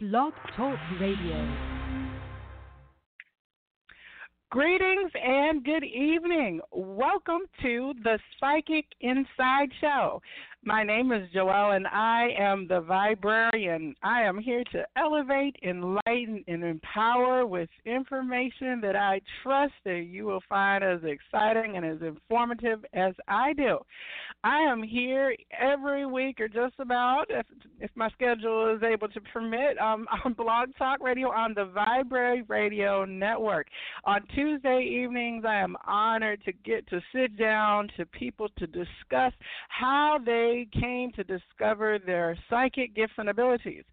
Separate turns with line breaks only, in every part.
Blog Talk Radio.
Greetings and good evening. Welcome to the Psychic Inside Show. My name is Joelle, and I am the Viberarian. I am here to elevate, enlighten, and empower with information that I trust that you will find as exciting and as informative as I do. I am here every week, or just about, if, if my schedule is able to permit, um, on Blog Talk Radio on the Viberary Radio Network. On Tuesday evenings, I am honored to get to sit down to people to discuss how they they came to discover their psychic gifts and abilities.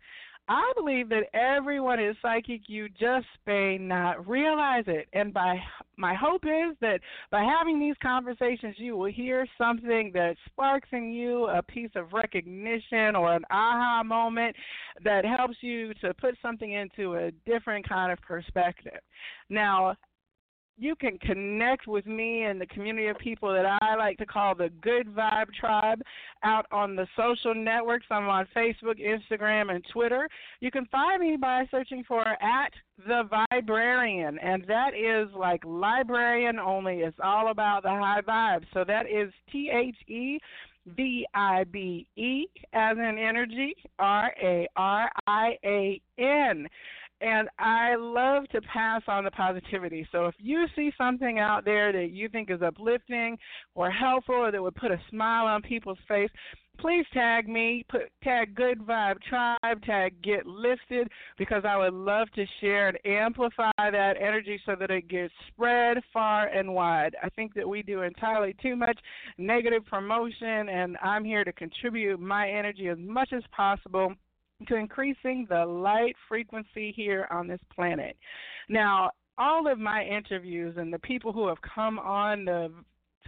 I believe that everyone is psychic. You just may not realize it. And by my hope is that by having these conversations, you will hear something that sparks in you a piece of recognition or an aha moment that helps you to put something into a different kind of perspective. Now, you can connect with me and the community of people that I like to call the Good Vibe Tribe out on the social networks. I'm on Facebook, Instagram, and Twitter. You can find me by searching for at the Viberarian, and that is like librarian only. It's all about the high vibe. So that is T H E. V I B E as in energy, R A R I A N and I love to pass on the positivity. So if you see something out there that you think is uplifting or helpful or that would put a smile on people's face, please tag me, put tag Good Vibe Tribe, tag Get Lifted, because I would love to share and amplify that energy so that it gets spread far and wide. I think that we do entirely too much negative promotion, and I'm here to contribute my energy as much as possible to increasing the light frequency here on this planet. Now, all of my interviews and the people who have come on the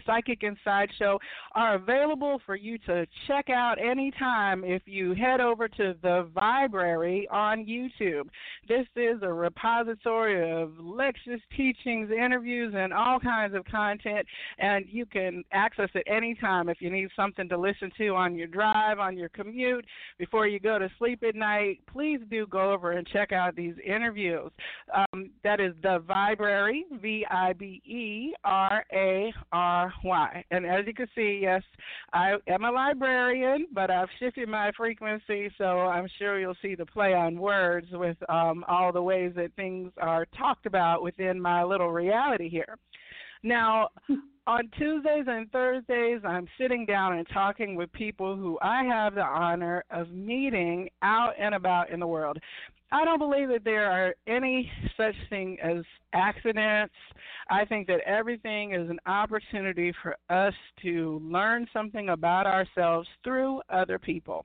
Psychic Inside Show are available for you to check out anytime if you head over to the Viberary on YouTube. This is a repository of lectures, teachings, interviews, and all kinds of content, and you can access it anytime if you need something to listen to on your drive, on your commute, before you go to sleep at night. Please do go over and check out these interviews. Um, that is the Viberary, V I B E R A R why. And as you can see, yes, I am a librarian, but I've shifted my frequency, so I'm sure you'll see the play on words with um, all the ways that things are talked about within my little reality here. Now, on Tuesdays and Thursdays, I'm sitting down and talking with people who I have the honor of meeting out and about in the world. I don't believe that there are any such thing as accidents. I think that everything is an opportunity for us to learn something about ourselves through other people.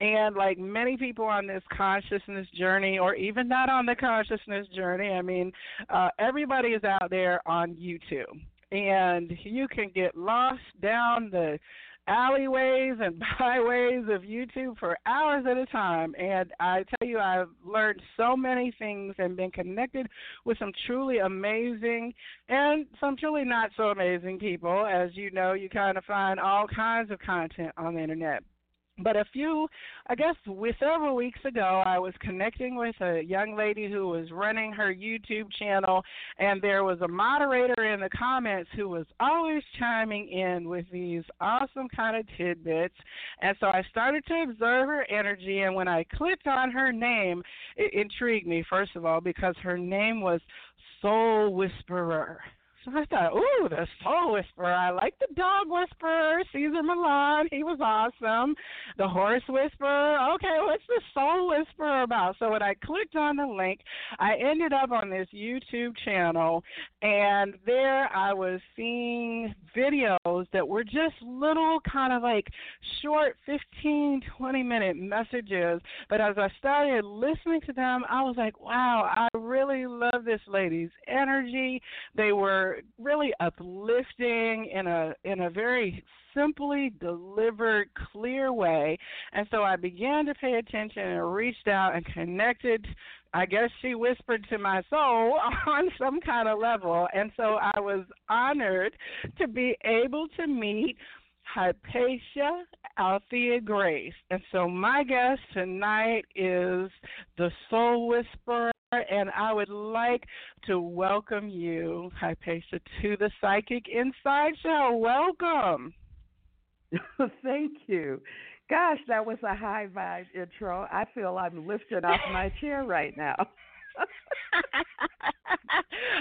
And like many people on this consciousness journey, or even not on the consciousness journey, I mean, uh, everybody is out there on YouTube. And you can get lost down the alleyways and byways of YouTube for hours at a time. And I tell you, I've learned so many things and been connected with some truly amazing and some truly not so amazing people. As you know, you kind of find all kinds of content on the internet. But a few, I guess, with several weeks ago, I was connecting with a young lady who was running her YouTube channel, and there was a moderator in the comments who was always chiming in with these awesome kind of tidbits. And so I started to observe her energy, and when I clicked on her name, it intrigued me, first of all, because her name was Soul Whisperer. So I thought, ooh, the Soul Whisperer. I like the Dog Whisperer, Cesar Millan. He was awesome. The Horse Whisperer. Okay, what's the Soul Whisperer about? So when I clicked on the link, I ended up on this YouTube channel, and there I was seeing videos that were just little kind of like short 15, 20 minute messages. But as I started listening to them, I was like, wow, I really love this lady's energy. They were really uplifting in a in a very simply delivered, clear way. And so I began to pay attention and reached out and connected. I guess she whispered to my soul on some kind of level. And so I was honored to be able to meet Hypatia Althea Grace. And so my guest tonight is the Soul Whisperer, and I would like to welcome you, Hypatia, to the Psychic Inside Show. Welcome.
Thank you. Gosh, that was a high vibe intro. I feel I'm lifting off my chair right now.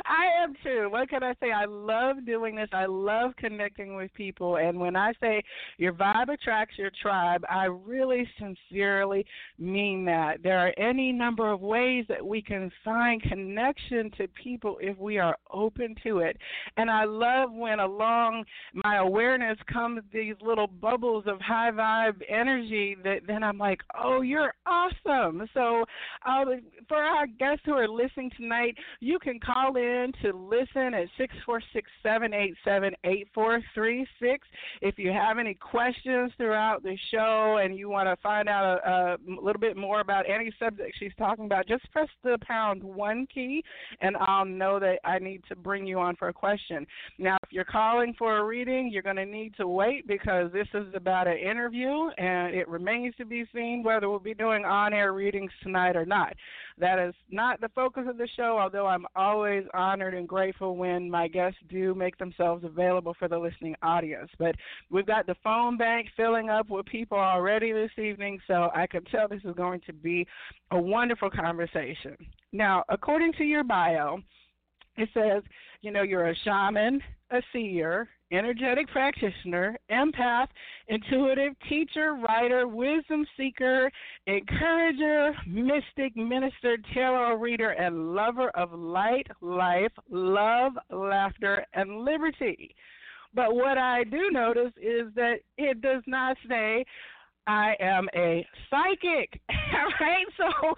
I am too. What can I say? I love doing this. I love connecting with people. And when I say your vibe attracts your tribe, I really sincerely mean that. There are any number of ways that we can find connection to people if we are open to it. And I love when along my awareness comes these little bubbles of high vibe energy that then I'm like, oh, you're awesome. So uh, for our guests who are listening tonight, you can call in to listen at six four six seven eight seven eight four three six. If you have any questions throughout the show and you want to find out a, a little bit more about any subject she's talking about, just press the pound one key and I'll know that I need to bring you on for a question. Now, if you're calling for a reading, you're going to need to wait because this is about an interview and it remains to be seen whether we'll be doing on air readings tonight or not. That is not the focus of the show, although I'm always honored and grateful when my guests do make themselves available for the listening audience. But we've got the phone bank filling up with people already this evening, so I can tell this is going to be a wonderful conversation. Now, according to your bio, it says, you know, you're a shaman, a seer, energetic practitioner, empath, intuitive teacher, writer, wisdom seeker, encourager, mystic, minister, tarot reader, and lover of light, life, love, laughter, and liberty. But what I do notice is that it does not say I am a psychic, right? So,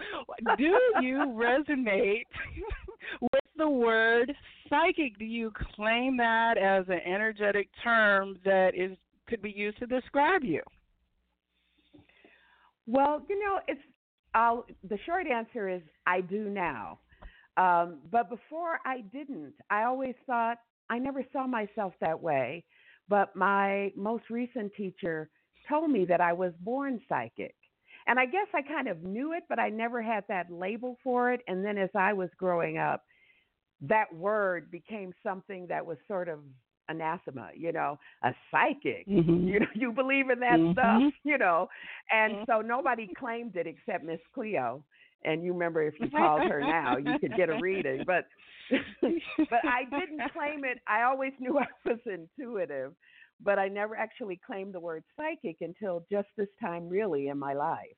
do you resonate with the word psychic? Do you claim that as an energetic term that is could be used to describe you?
Well, you know, it's the short answer is I do now. Um, but before I didn't. I always thought I never saw myself that way. But my most recent teacher told me that I was born psychic. And I guess I kind of knew it, but I never had that label for it. And then as I was growing up, that word became something that was sort of anathema, you know, a psychic. Mm-hmm. You know, you believe in that mm-hmm. stuff, you know. And mm-hmm. so nobody claimed it except Miss Cleo. And you remember if you called her now, you could get a reading. But but I didn't claim it. I always knew I was intuitive but I never actually claimed the word psychic until just this time, really, in my life.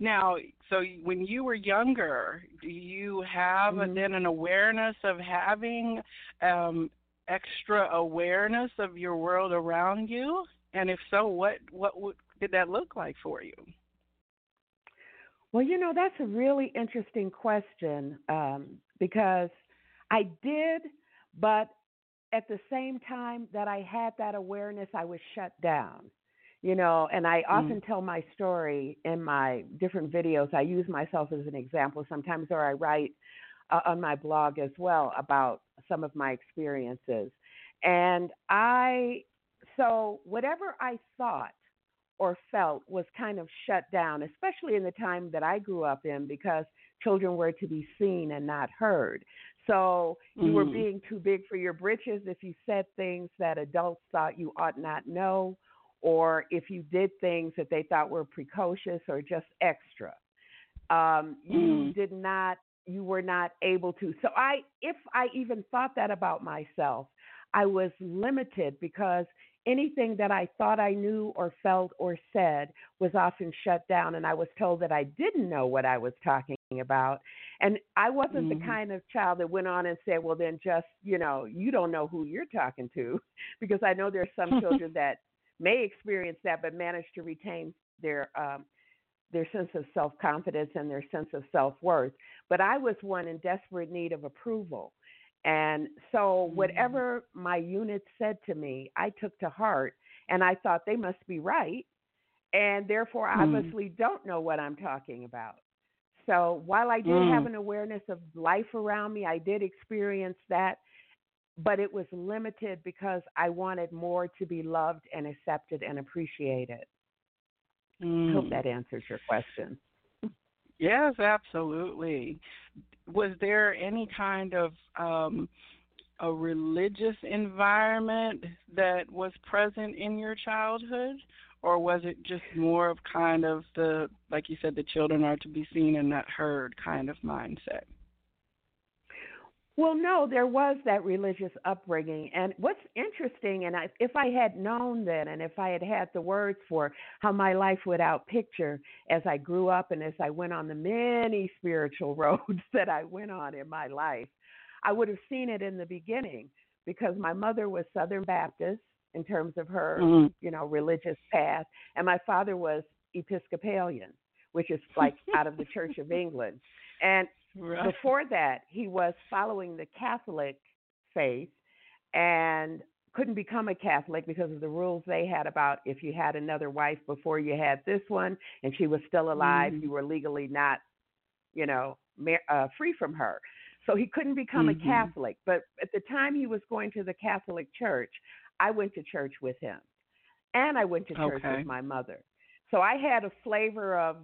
Now, so when you were younger, do you have mm-hmm. then an awareness of having um, extra awareness of your world around you? And if so, what what would, did that look like for you?
Well, you know that's a really interesting question um, because I did, but at the same time that I had that awareness, I was shut down. You know, and I mm. often mm. tell my story in my different videos. I use myself as an example sometimes, or I write uh, on my blog as well about some of my experiences. And I, so whatever I thought or felt was kind of shut down, especially in the time that I grew up in, because children were to be seen and not heard. So you mm. were being too big for your britches if you said things that adults thought you ought not know, or if you did things that they thought were precocious or just extra. Um, you mm. did not, you were not able to. So I, if I even thought that about myself, I was limited because anything that I thought I knew or felt or said was often shut down, and I was told that I didn't know what I was talking about. And I wasn't mm-hmm. the kind of child that went on and said, well, then just, you know, you don't know who you're talking to, because I know there's some children that may experience that but manage to retain their um, their sense of self confidence and their sense of self worth. But I was one in desperate need of approval. And so, mm-hmm. whatever my unit said to me, I took to heart, and I thought they must be right, and therefore, mm. obviously, don't know what I'm talking about. So, while I did mm. have an awareness of life around me, I did experience that but it was limited because I wanted more to be loved and accepted and appreciated.
Mm.
I hope that answers your question.
Yes, absolutely. Was there any kind of um, a religious environment that was present in your childhood, or was it just more of kind of the, like you said, the children are to be seen and not heard kind of mindset?
Well, no, there was that religious upbringing. And what's interesting, and I, if I had known then, and if I had had the words for how my life would outpicture as I grew up and as I went on the many spiritual roads that I went on in my life, I would have seen it in the beginning because my mother was Southern Baptist in terms of her,
mm-hmm.
you know, religious path, and my father was Episcopalian, which is like out of the Church of England. And
Right.
Before that, he was following the Catholic faith and couldn't become a Catholic because of the rules they had about if you had another wife before you had this one and she was still alive,
mm-hmm.
you were legally not, you know, uh, free from her. So he couldn't become
mm-hmm.
a Catholic. But at the time he was going to the Catholic Church, I went to church with him. And I went to church
okay.
with my mother. So I had a flavor of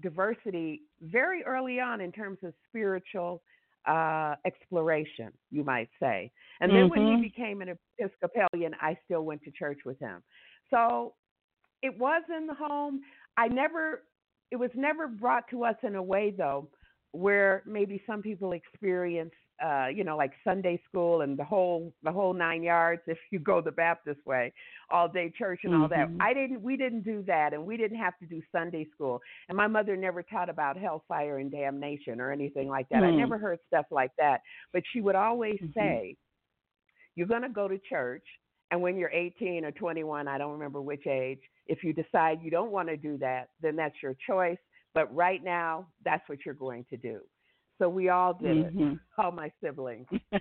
diversity very early on in terms of spiritual uh, exploration, you might say. And then
mm-hmm.
when he became an Episcopalian, I still went to church with him. So it was in the home. I never, it was never brought to us in a way, though, where maybe some people experience uh, you know, like Sunday school and the whole the whole nine yards. If you go the Baptist way, all day church and all
mm-hmm.
that. I didn't. We didn't do that, and we didn't have to do Sunday school. And my mother never taught about hellfire and damnation or anything like that.
Mm-hmm.
I never heard stuff like that. But she would always
mm-hmm.
say, "You're going to go to church." And when you're 18 or 21, I don't remember which age, if you decide you don't want to do that, then that's your choice. But right now, that's what you're going to do. So we all did
mm-hmm.
it, all my siblings.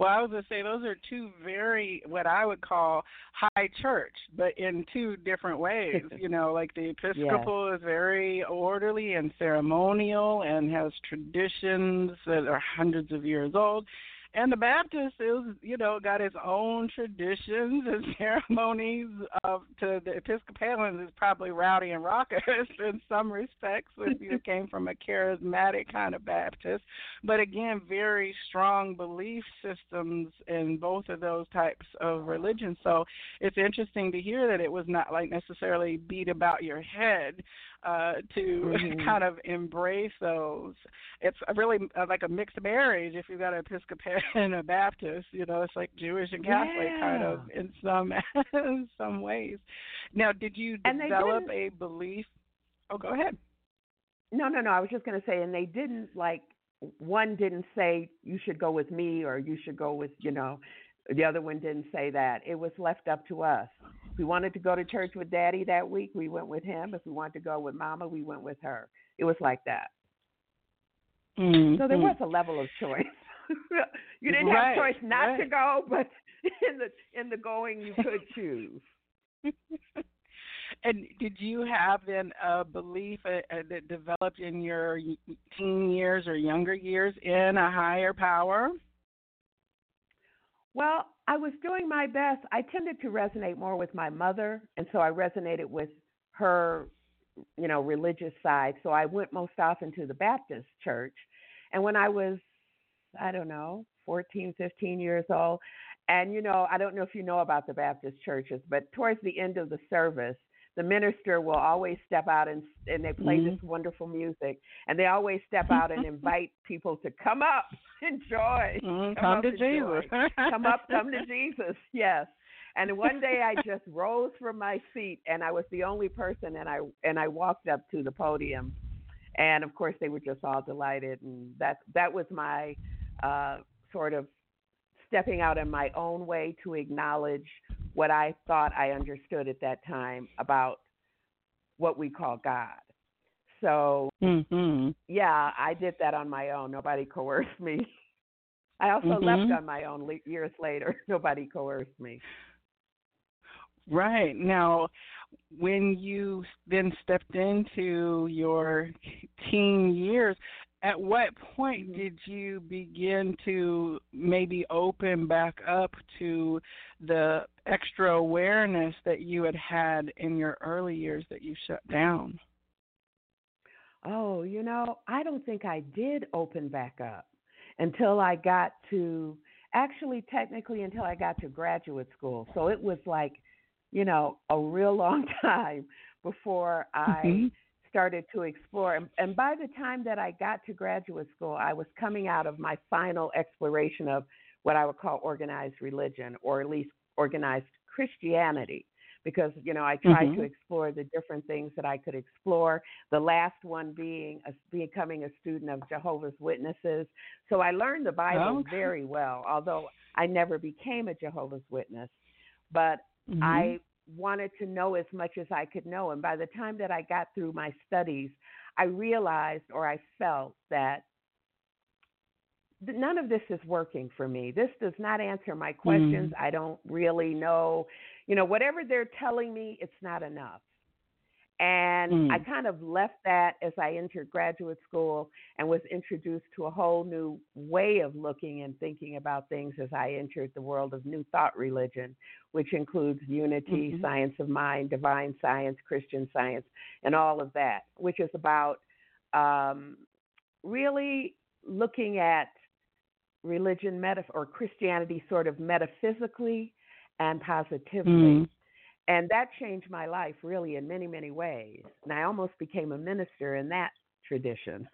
well, I was going to say those are two very, what I would call high church, but in two different ways. you know, like the Episcopal
yes.
is very orderly and ceremonial and has traditions that are hundreds of years old. And the Baptist is, you know, got its own traditions and ceremonies. Of to the Episcopalians is probably rowdy and raucous in some respects if you came from a charismatic kind of Baptist. But again, very strong belief systems in both of those types of religions. So it's interesting to hear that it was not like necessarily beat about your head uh, to
mm-hmm.
kind of embrace those. It's really uh, like a mixed marriage if you've got an Episcopalian and a Baptist. You know, it's like Jewish and Catholic
yeah.
kind of in some in some ways. Now, did you develop a belief? Oh, go ahead.
No, no, no. I was just going to say, and they didn't like one didn't say you should go with me or you should go with you know the other one didn't say that. It was left up to us. If we wanted to go to church with daddy that week, we went with him. If we wanted to go with mama, we went with her. It was like that.
Mm-hmm.
So there was a level of choice. you didn't
right,
have choice not
right.
to go, but in the in the going you could choose.
and did you have then a belief uh, uh, that developed in your teen years or younger years in a higher power?
Well, I was doing my best. I tended to resonate more with my mother, and so I resonated with her, you know, religious side. So I went most often to the Baptist church. And when I was, I don't know, 14, 15 years old, and you know, I don't know if you know about the Baptist churches, but towards the end of the service, the minister will always step out and and they play
mm-hmm.
this wonderful music and they always step out and invite people to come up enjoy
mm-hmm.
come,
come to jesus
come up come to jesus yes and one day i just rose from my seat and i was the only person and i and i walked up to the podium and of course they were just all delighted and that that was my uh sort of stepping out in my own way to acknowledge what I thought I understood at that time about what we call God. So,
mm-hmm.
yeah, I did that on my own. Nobody coerced me. I also
mm-hmm.
left on my own le- years later. Nobody coerced me.
Right. Now, when you then stepped into your teen years, at what point did you begin to maybe open back up to the extra awareness that you had had in your early years that you shut down?
Oh, you know, I don't think I did open back up until I got to actually technically until I got to graduate school. So it was like, you know, a real long time before I
Mhm.
Started to explore. And, and by the time that I got to graduate school, I was coming out of my final exploration of what I would call organized religion or at least organized Christianity because you know I tried to
Mhm.
explore the different things that I could explore. The last one being a, becoming a student of Jehovah's Witnesses. So I learned the Bible
Okay.
very well, although I never became a Jehovah's Witness. But
Mhm.
I wanted to know as much as I could know. And by the time that I got through my studies, I realized or I felt that none of this is working for me. This does not answer my questions. Mm. I don't really know. You know, whatever they're telling me, it's not enough. And I
Mm.
kind of left that as I entered graduate school and was introduced to a whole new way of looking and thinking about things as I entered the world of New Thought religion, which includes unity,
Mhm.
science of mind, divine science, Christian science, and all of that, which is about um, really looking at religion meta- or Christianity sort of metaphysically and positively.
Mm.
And that changed my life really in many, many ways. And I almost became a minister in that tradition.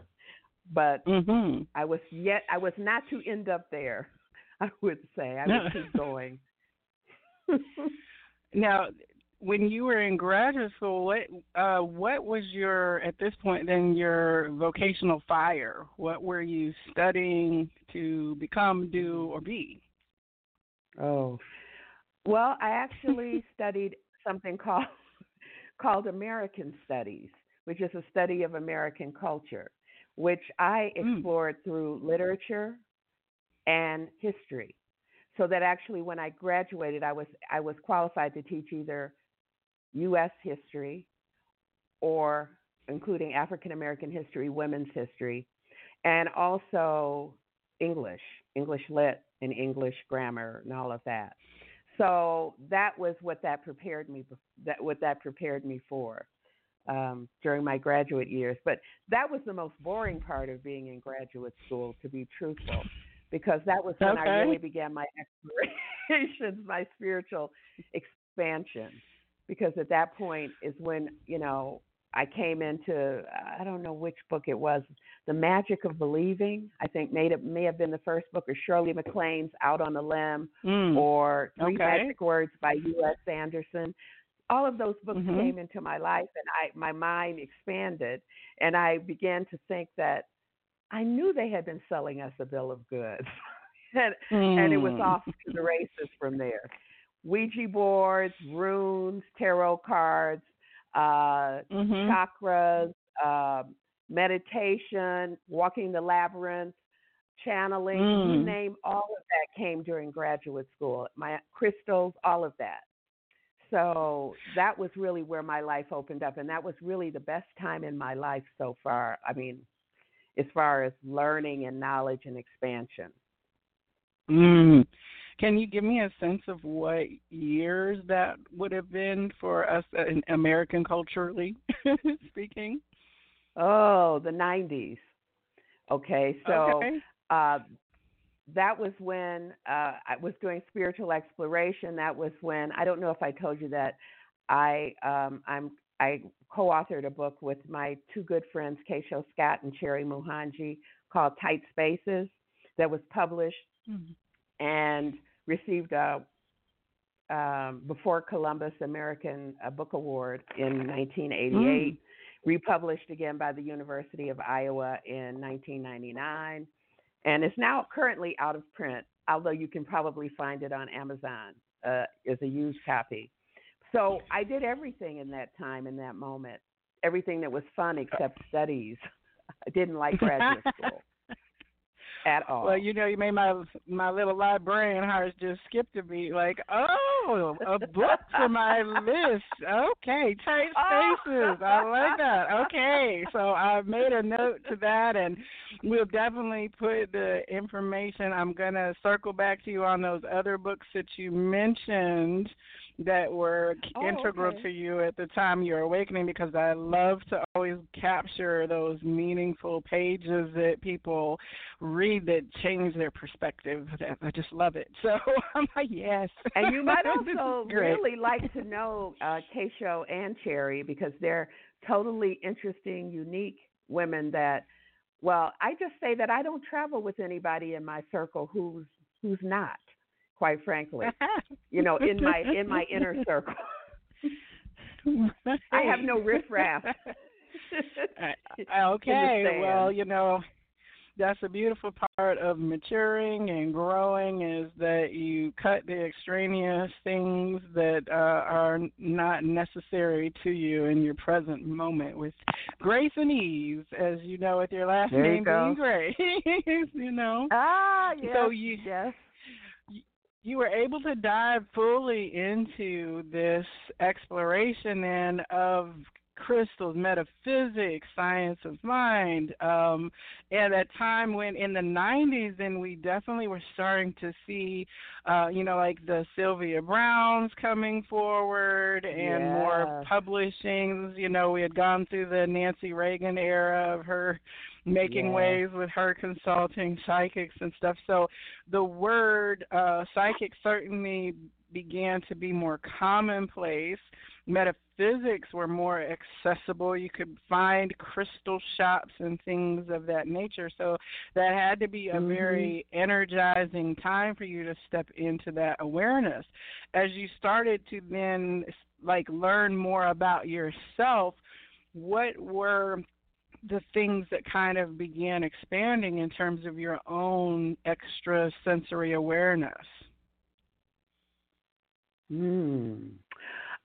But
Mhm.
I was yet I was not to end up there, I would say. I would keep going.
Now, when you were in graduate school, what uh, what was your at this point then your vocational fire? What were you studying to become, do, or be?
oh. Well, I actually studied something called called American Studies, which is a study of American culture, which I
Mm.
explored through literature and history. So that actually when I graduated I was I was qualified to teach either US history or including African American history, women's history, and also English, English lit and English grammar and all of that. So that was what that prepared me that what that prepared me for um, during my graduate years. But that was the most boring part of being in graduate school, to be truthful, because that was when I really began my explorations, my spiritual expansion. Because at that point is when you know I came into I don't know which book it was, The Magic of Believing. I think made it may have been the first book of Shirley MacLaine's Out on a Limb
Mm.
or Three
Okay.
Magic Words by U.S. Andersen. All of those books
Mhm.
came into my life, and I my mind expanded, and I began to think that I knew they had been selling us a bill of goods, and, and it was
Mm.
off to the races from there. Ouija boards, runes, tarot cards, uh,
Mhm.
chakras, uh, meditation, walking the labyrinth, channeling, you
Mm.
name all of that came during graduate school. My crystals, all of that. So that was really where my life opened up, and that was really the best time in my life so far. I mean, as far as learning and knowledge and expansion.
Mm. Can you give me a sense of what years that would have been for us in American culturally speaking?
Oh, the 90s. Okay, so
okay.
uh, that was when uh, I was doing spiritual exploration. That was when I don't know if I told you that I um, I'm I co-authored a book with my two good friends, Kesho Scott and Cherry Muhanji, called Tight Spaces. That was published
Mm.
And received a um, before Columbus American uh, Book Award in 1988.
Mm.
Republished again by the University of Iowa in 1999, and is now currently out of print. Although you can probably find it on Amazon uh, as a used copy. So I did everything in that time, in that moment, everything that was fun except studies. I didn't like graduate school at all.
Well, you know, you made my my little librarian heart just skip to me Like, oh, a book for my list. Okay, tight
Oh.
spaces. I like that. Okay, so I made a note to that, and we'll definitely put the information. I'm gonna circle back to you on those other books that you mentioned that were
oh,
integral
okay.
to you at the time you were awakening because I love to always capture those meaningful pages that people read that change their perspective. I just love it. So I'm like, yes.
And you might also really like to know uh, Kesho and Cherry because they're totally interesting, unique women that. Well, I just say that I don't travel with anybody in my circle who's who's not, quite frankly. You know, in my in my inner circle. I have no riffraff.
Uh, okay, well, you know, that's a beautiful part of maturing and growing is that you cut the extraneous things that uh, are not necessary to you in your present moment with grace and ease, as you know, with your last
There
name
go.
being Grace. you know,
Ah, yes.
So you-
yes.
You were able to dive fully into this exploration then of crystals, metaphysics, science of mind. Um, at a time when in the 90s, then we definitely were starting to see, uh, you know, like the Sylvia Brownes coming forward and more
Yes.
publishings. You know, we had gone through the Nancy Reagan era of her making
Yes.
waves with her consulting psychics and stuff. So the word uh, psychic certainly began to be more commonplace. Metaphysics were more accessible. You could find crystal shops and things of that nature. So that had to be a
Mhm.
very energizing time for you to step into that awareness. As you started to then like learn more about yourself, what were the things that kind of began expanding in terms of your own extra sensory awareness?
Hmm.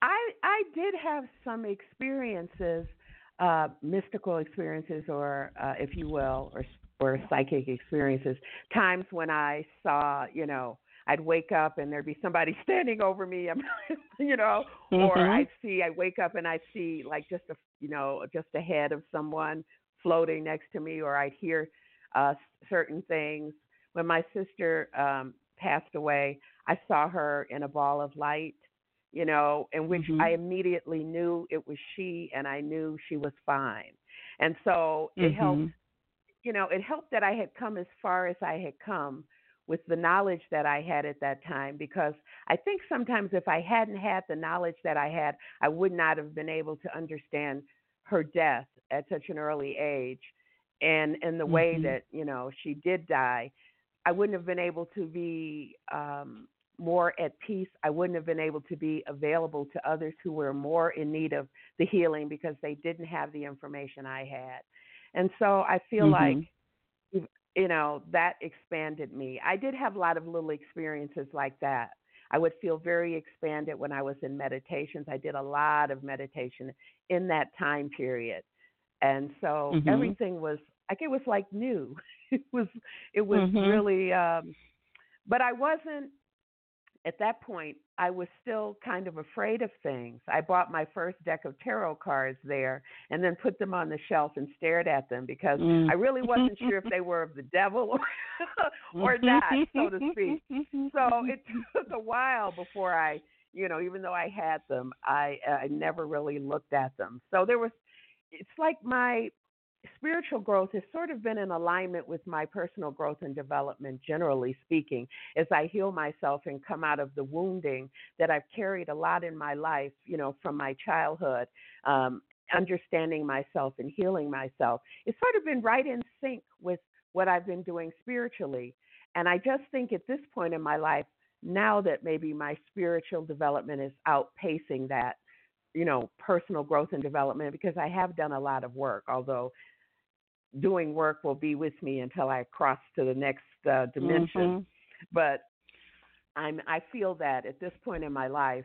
I I did have some experiences, uh, mystical experiences, or uh, if you will, or or psychic experiences. Times when I saw, you know, I'd wake up and there'd be somebody standing over me, you know, or
Mhm.
I'd see, I wake up and I see like just a, you know, just a head of someone floating next to me, or I'd hear uh, certain things. When my sister um, passed away, I saw her in a ball of light, you know, in which
Mhm.
I immediately knew it was she, and I knew she was fine. And so it helped
Mhm.
you know, it helped that I had come as far as I had come with the knowledge that I had at that time because I think sometimes if I hadn't had the knowledge that I had, I would not have been able to understand her death at such an early age and in the way
Mhm.
that, you know, she did die. I wouldn't have been able to be um more at peace. I wouldn't have been able to be available to others who were more in need of the healing because they didn't have the information I had. And so I feel
Mhm.
like you know that expanded me. I did have a lot of little experiences like that. I would feel very expanded when I was in meditations. I did a lot of meditation in that time period. And so
Mhm.
everything was like it was like new. It was it was
Mhm.
really um but I wasn't at that point I was still kind of afraid of things. I bought my first deck of tarot cards there and then put them on the shelf and stared at them because
Mm.
I really wasn't sure if they were of the devil or, or not, so to speak. So it took a while before I, you know, even though I had them, I I never really looked at them. So there was it's like my spiritual growth has sort of been in alignment with my personal growth and development generally speaking as I heal myself and come out of the wounding that I've carried a lot in my life, you know, from my childhood, um, understanding myself and healing myself. It's sort of been right in sync with what I've been doing spiritually. And I just think at this point in my life, now that maybe my spiritual development is outpacing that, you know, personal growth and development, because I have done a lot of work, although doing work will be with me until I cross to the next uh, dimension.
Mhm.
But I'm I feel that at this point in my life,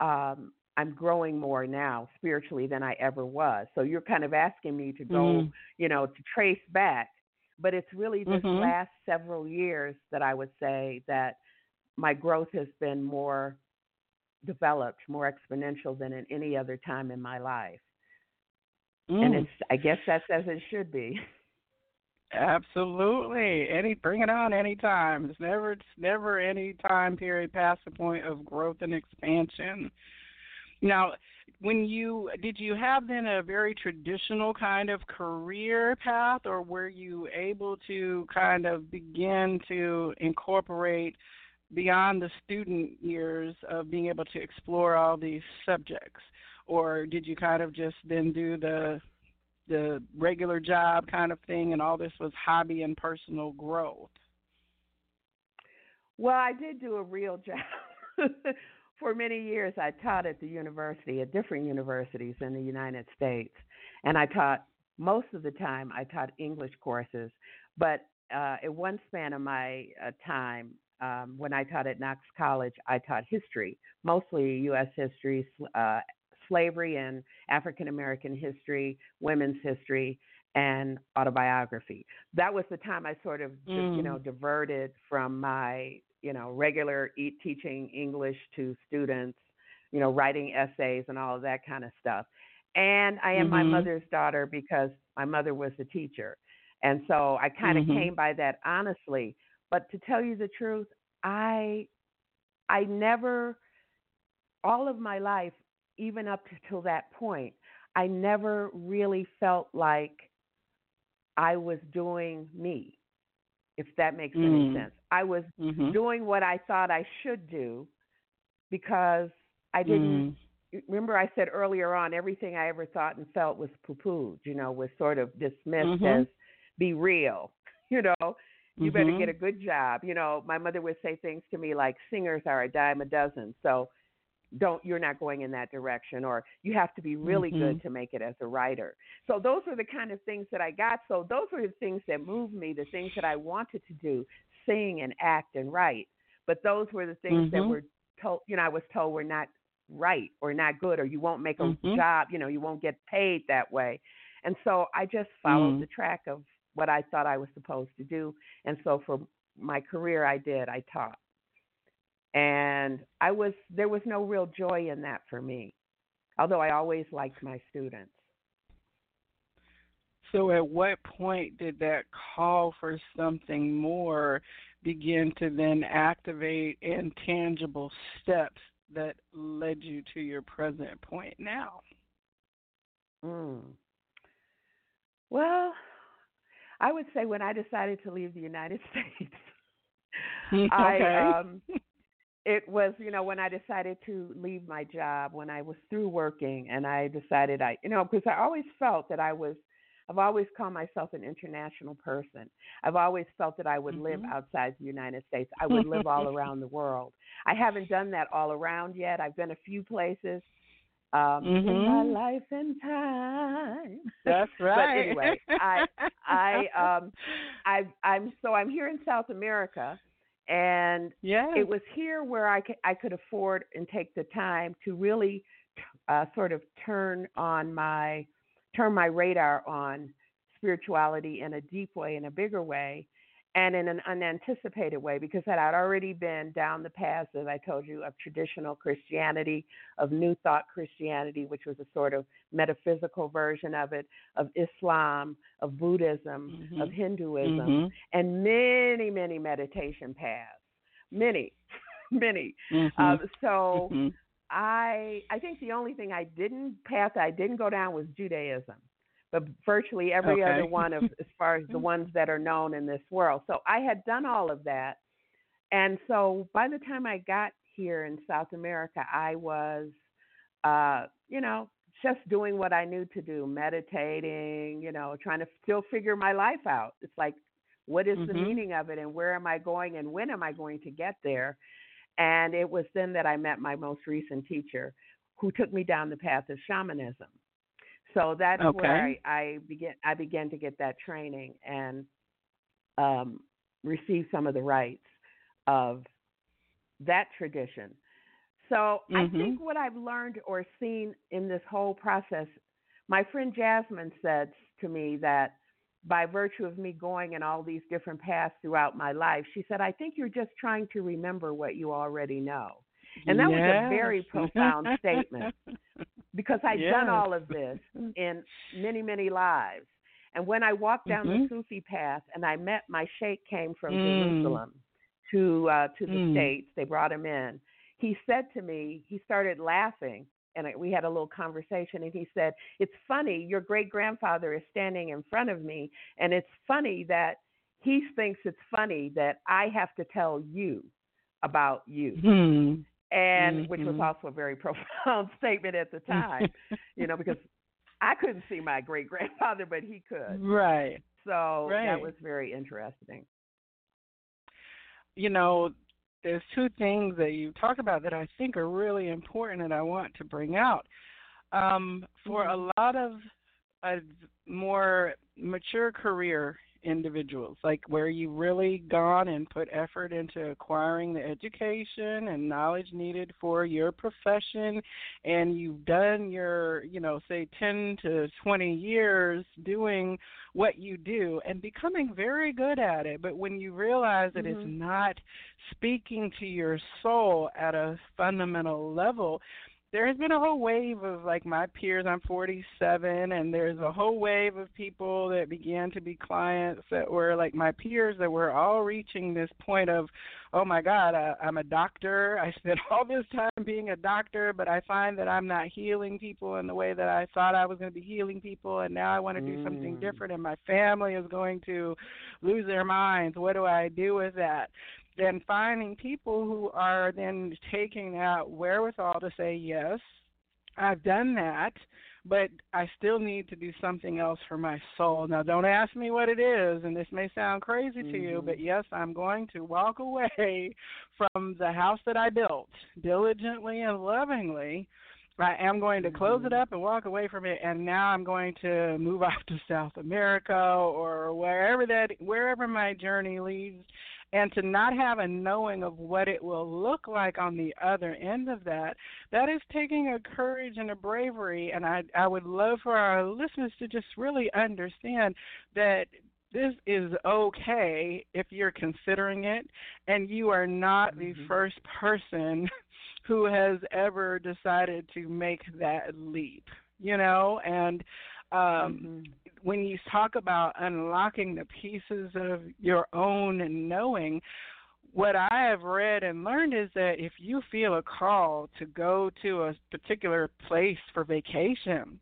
um, I'm growing more now spiritually than I ever was. So you're kind of asking me to go,
Mhm.
you know, to trace back, but it's really this
Mhm.
last several years that I would say that my growth has been more developed, more exponential than in any other time in my life. And
Mm.
it's I guess that's as it should be.
Absolutely. Any bring it on anytime. It's never it's never any time period past the point of growth and expansion. Now, when you did you have then a very traditional kind of career path or were you able to kind of begin to incorporate beyond the student years of being able to explore all these subjects or did you kind of just then do the the regular job kind of thing, and all this was hobby and personal growth?
Well, I did do a real job. For many years, I taught at the university, at different universities in the United States. And I taught, most of the time, I taught English courses. But uh, at one span of my uh, time, um, when I taught at Knox College, I taught history, mostly U.S. history, uh, slavery and African American history, women's history, and autobiography. That was the time I sort of, mm. you know, mm. diverted from my, you know, regular e- teaching English to students, you know, writing essays and all of that kind of stuff. And I am mm-hmm. my mother's daughter because my mother was a teacher. And so I kind of mm-hmm. came by that honestly. But to tell you the truth, I I never all of my life even up to that point, I never really felt like I was doing me, if that makes mm. any sense. I was mm-hmm. doing what I thought I should do because I didn't. Mm. Remember, I said earlier on, everything I ever thought and felt was poo pooed, you know, was sort of dismissed mm-hmm. as be real, you know. You mm-hmm. better get a good job. You know, my mother would say things to me like, singers are a dime a dozen. So don't you're not going in that direction or you have to be really mm-hmm. good to make it as a writer so those are the kind of things that i got so those were the things that moved me the things that i wanted to do sing and act and write but those were the things mm-hmm. that were told you know i was told were not right or not good or you won't make a mm-hmm. job you know you won't get paid that way and so i just followed mm. the track of what i thought i was supposed to do and so for my career i did i taught and I was there was no real joy in that for me, although I always liked my students.
So, at what point did that call for something more begin to then activate intangible steps that led you to your present point now?
Mm. Well, I would say when I decided to leave the United States,
okay.
I um, it was you know when i decided to leave my job when i was through working and i decided i you know because i always felt that i was i've always called myself an international person i've always felt that i would mm-hmm. live outside the united states i would live all around the world i haven't done that all around yet i've been a few places um
mm-hmm.
in my mm-hmm. life and time
that's right
but anyway i i um i i'm so i'm here in south america and it was here where I could, I could afford and take the time to really uh, sort of turn on my turn my radar on spirituality in a deep way, in a bigger way, and in an unanticipated way because had I had already been down the path, as I told you, of traditional Christianity, of New Thought Christianity, which was a sort of metaphysical version of it, of Islam, of Buddhism,
mm-hmm.
of Hinduism,
mm-hmm.
and many, many meditation paths. Many, many.
Mm-hmm.
Um, so
mm-hmm.
I, I think the only thing I didn't path I didn't go down was Judaism but virtually every
okay.
other one of as far as the ones that are known in this world. So I had done all of that. And so by the time I got here in South America, I was uh, you know, just doing what I knew to do, meditating, you know, trying to still figure my life out. It's like what is
mm-hmm.
the meaning of it and where am I going and when am I going to get there? And it was then that I met my most recent teacher who took me down the path of shamanism. So that's
okay.
where I, I began. I began to get that training and um, receive some of the rites of that tradition. So
mm-hmm.
I think what I've learned or seen in this whole process, my friend Jasmine said to me that by virtue of me going in all these different paths throughout my life, she said, I think you're just trying to remember what you already know. And that
yes.
was a very profound statement because
I've
done all of this in many, many lives. And when I walked down
Mhm.
the Sufi path and I met my sheikh came from
Mm.
Jerusalem to uh, to the
Mm.
states. They brought him in. He said to me, he started laughing, and we had a little conversation. And he said, "It's funny. Your great grandfather is standing in front of me, and it's funny that he thinks it's funny that I have to tell you about you."
Hmm.
And which was also a very profound statement at the time, you know, because I couldn't see my great grandfather, but he could.
right.
So
Right.
that was very interesting.
you know, there's two things that you talk about that I think are really important and I want to bring out. Um, for
Mm-hmm.
a lot of a more mature career individuals, like where you've really gone and put effort into acquiring the education and knowledge needed for your profession, and you've done your, you know, say 10 to 20 years doing what you do and becoming very good at it. But when you realize that it's
Mhm.
not speaking to your soul at a fundamental level, there has been a whole wave of like my peers i'm 47 and there's a whole wave of people that began to be clients that were like my peers that were all reaching this point of oh my god I, i'm a doctor. I spent all this time being a doctor but i find that i'm not healing people in the way that i thought i was going to be healing people and now i want to do something
Mm.
different and my family is going to lose their minds. What do i do with that then finding people who are then taking that wherewithal to say, yes, I've done that, but I still need to do something else for my soul. Now, don't ask me what it is, and this may sound crazy to you, but yes, I'm going to walk away from the house that I built diligently and lovingly. I am going to close it
Mhm.
up and walk away from it, and now I'm going to move off to South America or wherever that wherever my journey leads and to not have a knowing of what it will look like on the other end of that that is taking a courage and a bravery and i i would love for our listeners to just really understand that this is okay if you're considering it and you are not the
Mhm.
first person who has ever decided to make that leap you know and um
Mhm.
When you talk about unlocking the pieces of your own and knowing, what I have read and learned is that if you feel a call to go to a particular place for vacation,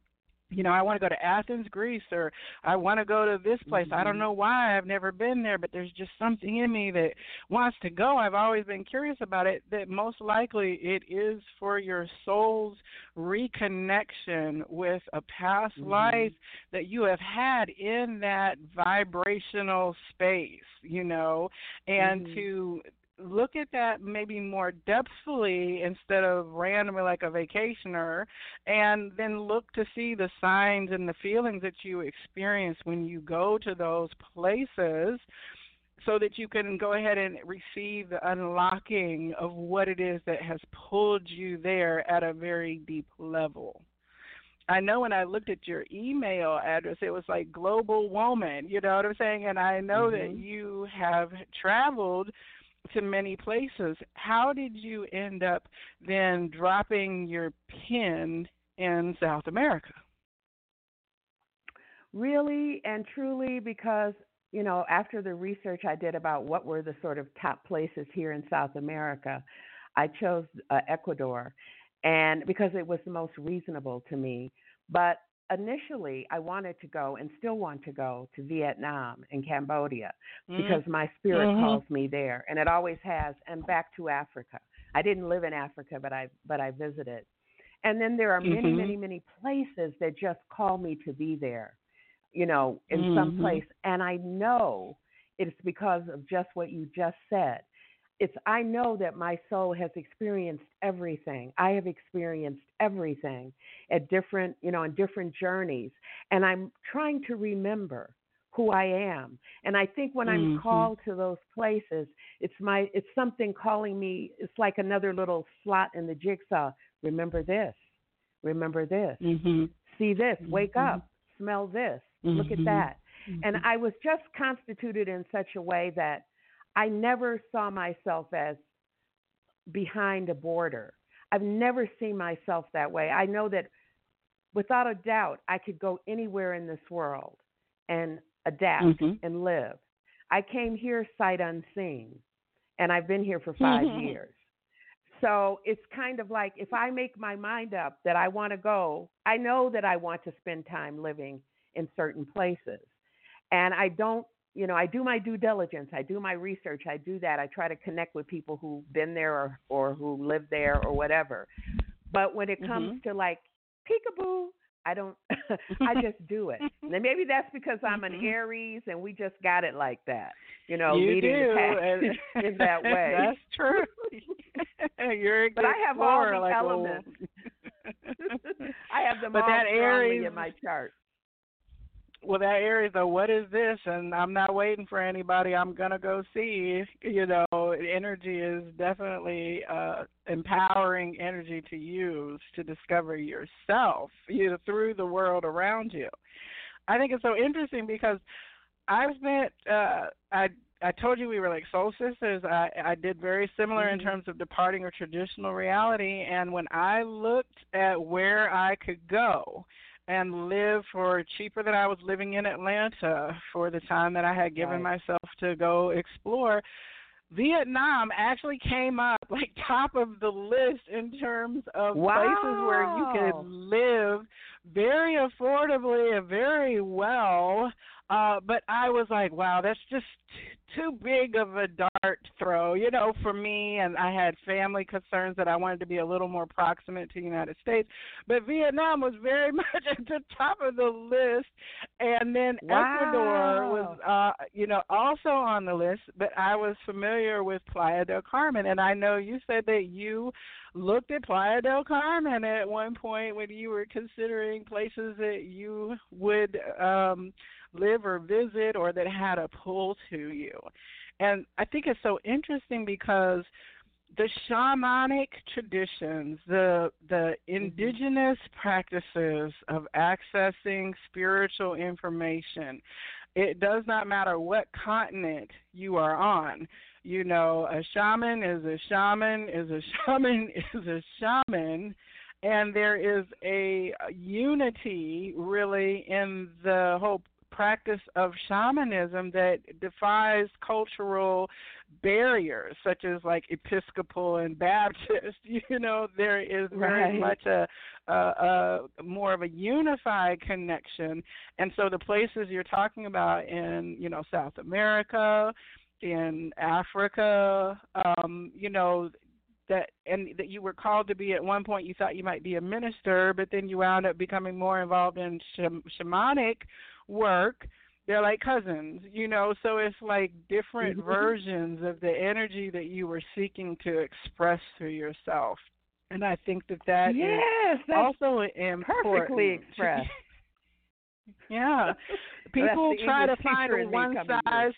you know, I want to go to Athens, Greece, or I want to go to this place. I don't
Mhm.
know why I've never been there, but there's just something in me that wants to go. I've always been curious about it. That most likely it is for your soul's reconnection with a past
Mhm.
life that you have had in that vibrational space, you know, and
Mhm.
to look at that maybe more depthfully instead of randomly like a vacationer and then look to see the signs and the feelings that you experience when you go to those places so that you can go ahead and receive the unlocking of what it is that has pulled you there at a very deep level. I know when I looked at your email address, it was like Global Woman, you know what I'm saying? And I know that
Mhm.
you have traveled to many places. How did you end up then dropping your pin in South America?
Really and truly, because, you know, after the research I did about what were the sort of top places here in South America, I chose uh, Ecuador, and because it was the most reasonable to me. But initially, I wanted to go and still want to go to Vietnam and Cambodia because my spirit
Mhm.
calls me there, and it always has. And back to Africa. I didn't live in Africa, but I but I visited. And then there are many,
Mhm.
many, many places that just call me to be there, you know, in some
Mhm.
place. And I know it's because of just what you just said. It's I know that my soul has experienced everything. I have experienced everything at different, you know, on different journeys. And I'm trying to remember who I am. And I think when I'm
Mhm.
called to those places, it's my it's something calling me. It's like another little slot in the jigsaw. Remember this. Remember this.
Mhm.
See this. Wake
Mhm.
up. Smell this. Look at
Mhm.
that. And I was just constituted in such a way that I never saw myself as behind a border. I've never seen myself that way. I know that without a doubt I could go anywhere in this world and adapt
Mhm.
and live. I came here sight unseen, and I've been here for 5
Mhm.
years. So it's kind of like if I make my mind up that I want to go, I know that I want to spend time living in certain places. And I don't, you know, I do my due diligence, I do my research, I do that. I try to connect with people who've been there or, or who live there or whatever. But when it comes
Mhm.
to like peekaboo, I don't, I just do it. And maybe that's because I'm an
Mhm.
Aries and we just got it like that, you know,
you
leading
do,
the pack in that way.
That's true. You're a
But I have all the
like
elements. I have them
But
all
that Aries-
in my chart.
Well, that Aries, though, what is this? And I'm not waiting for anybody. I'm gonna go see. You know, energy is definitely uh, empowering energy to use to discover yourself, you know, through the world around you. I think it's so interesting because I've spent. Uh, I I told you we were like soul sisters. I I did very similar in
Mhm.
terms of departing a traditional reality. And when I looked at where I could go and live for cheaper than I was living in Atlanta for the time that I had given
Right.
myself to go explore. Vietnam actually came up like top of the list in terms of places where you
Wow.
could live very affordably and very well. Uh, but I was like, wow, that's just too big of a dart throw, you know, for me. And I had family concerns that I wanted to be a little more proximate to the United States. But Vietnam was very much at the top of the list. And then Ecuador was, uh, you know, also on the list. But I was familiar with Playa del Carmen. And I know you said that you looked at Playa del Carmen at one point when you were considering places that you would um live or visit or that had a pull to you. And I think it's so interesting because the shamanic traditions, the the mm-hmm. indigenous practices of accessing spiritual information, it does not matter what continent you are on. You know, a shaman is a shaman is a shaman is a shaman and there is a unity really in the whole practice of shamanism that defies cultural barriers such as like episcopal and baptist you know there is very
Right.
much a, a, a more of a unified connection and so the places you're talking about in you know south america in africa um you know that and that you were called to be at one point you thought you might be a minister but then you wound up becoming more involved in sham- shamanic work they're like cousins you know? So it's like different
Mhm.
versions of the energy that you were seeking to express through yourself. And i think that that is
yes, that's
also important.
perfectly expressed.
yeah. People try to
English teacher
find a one size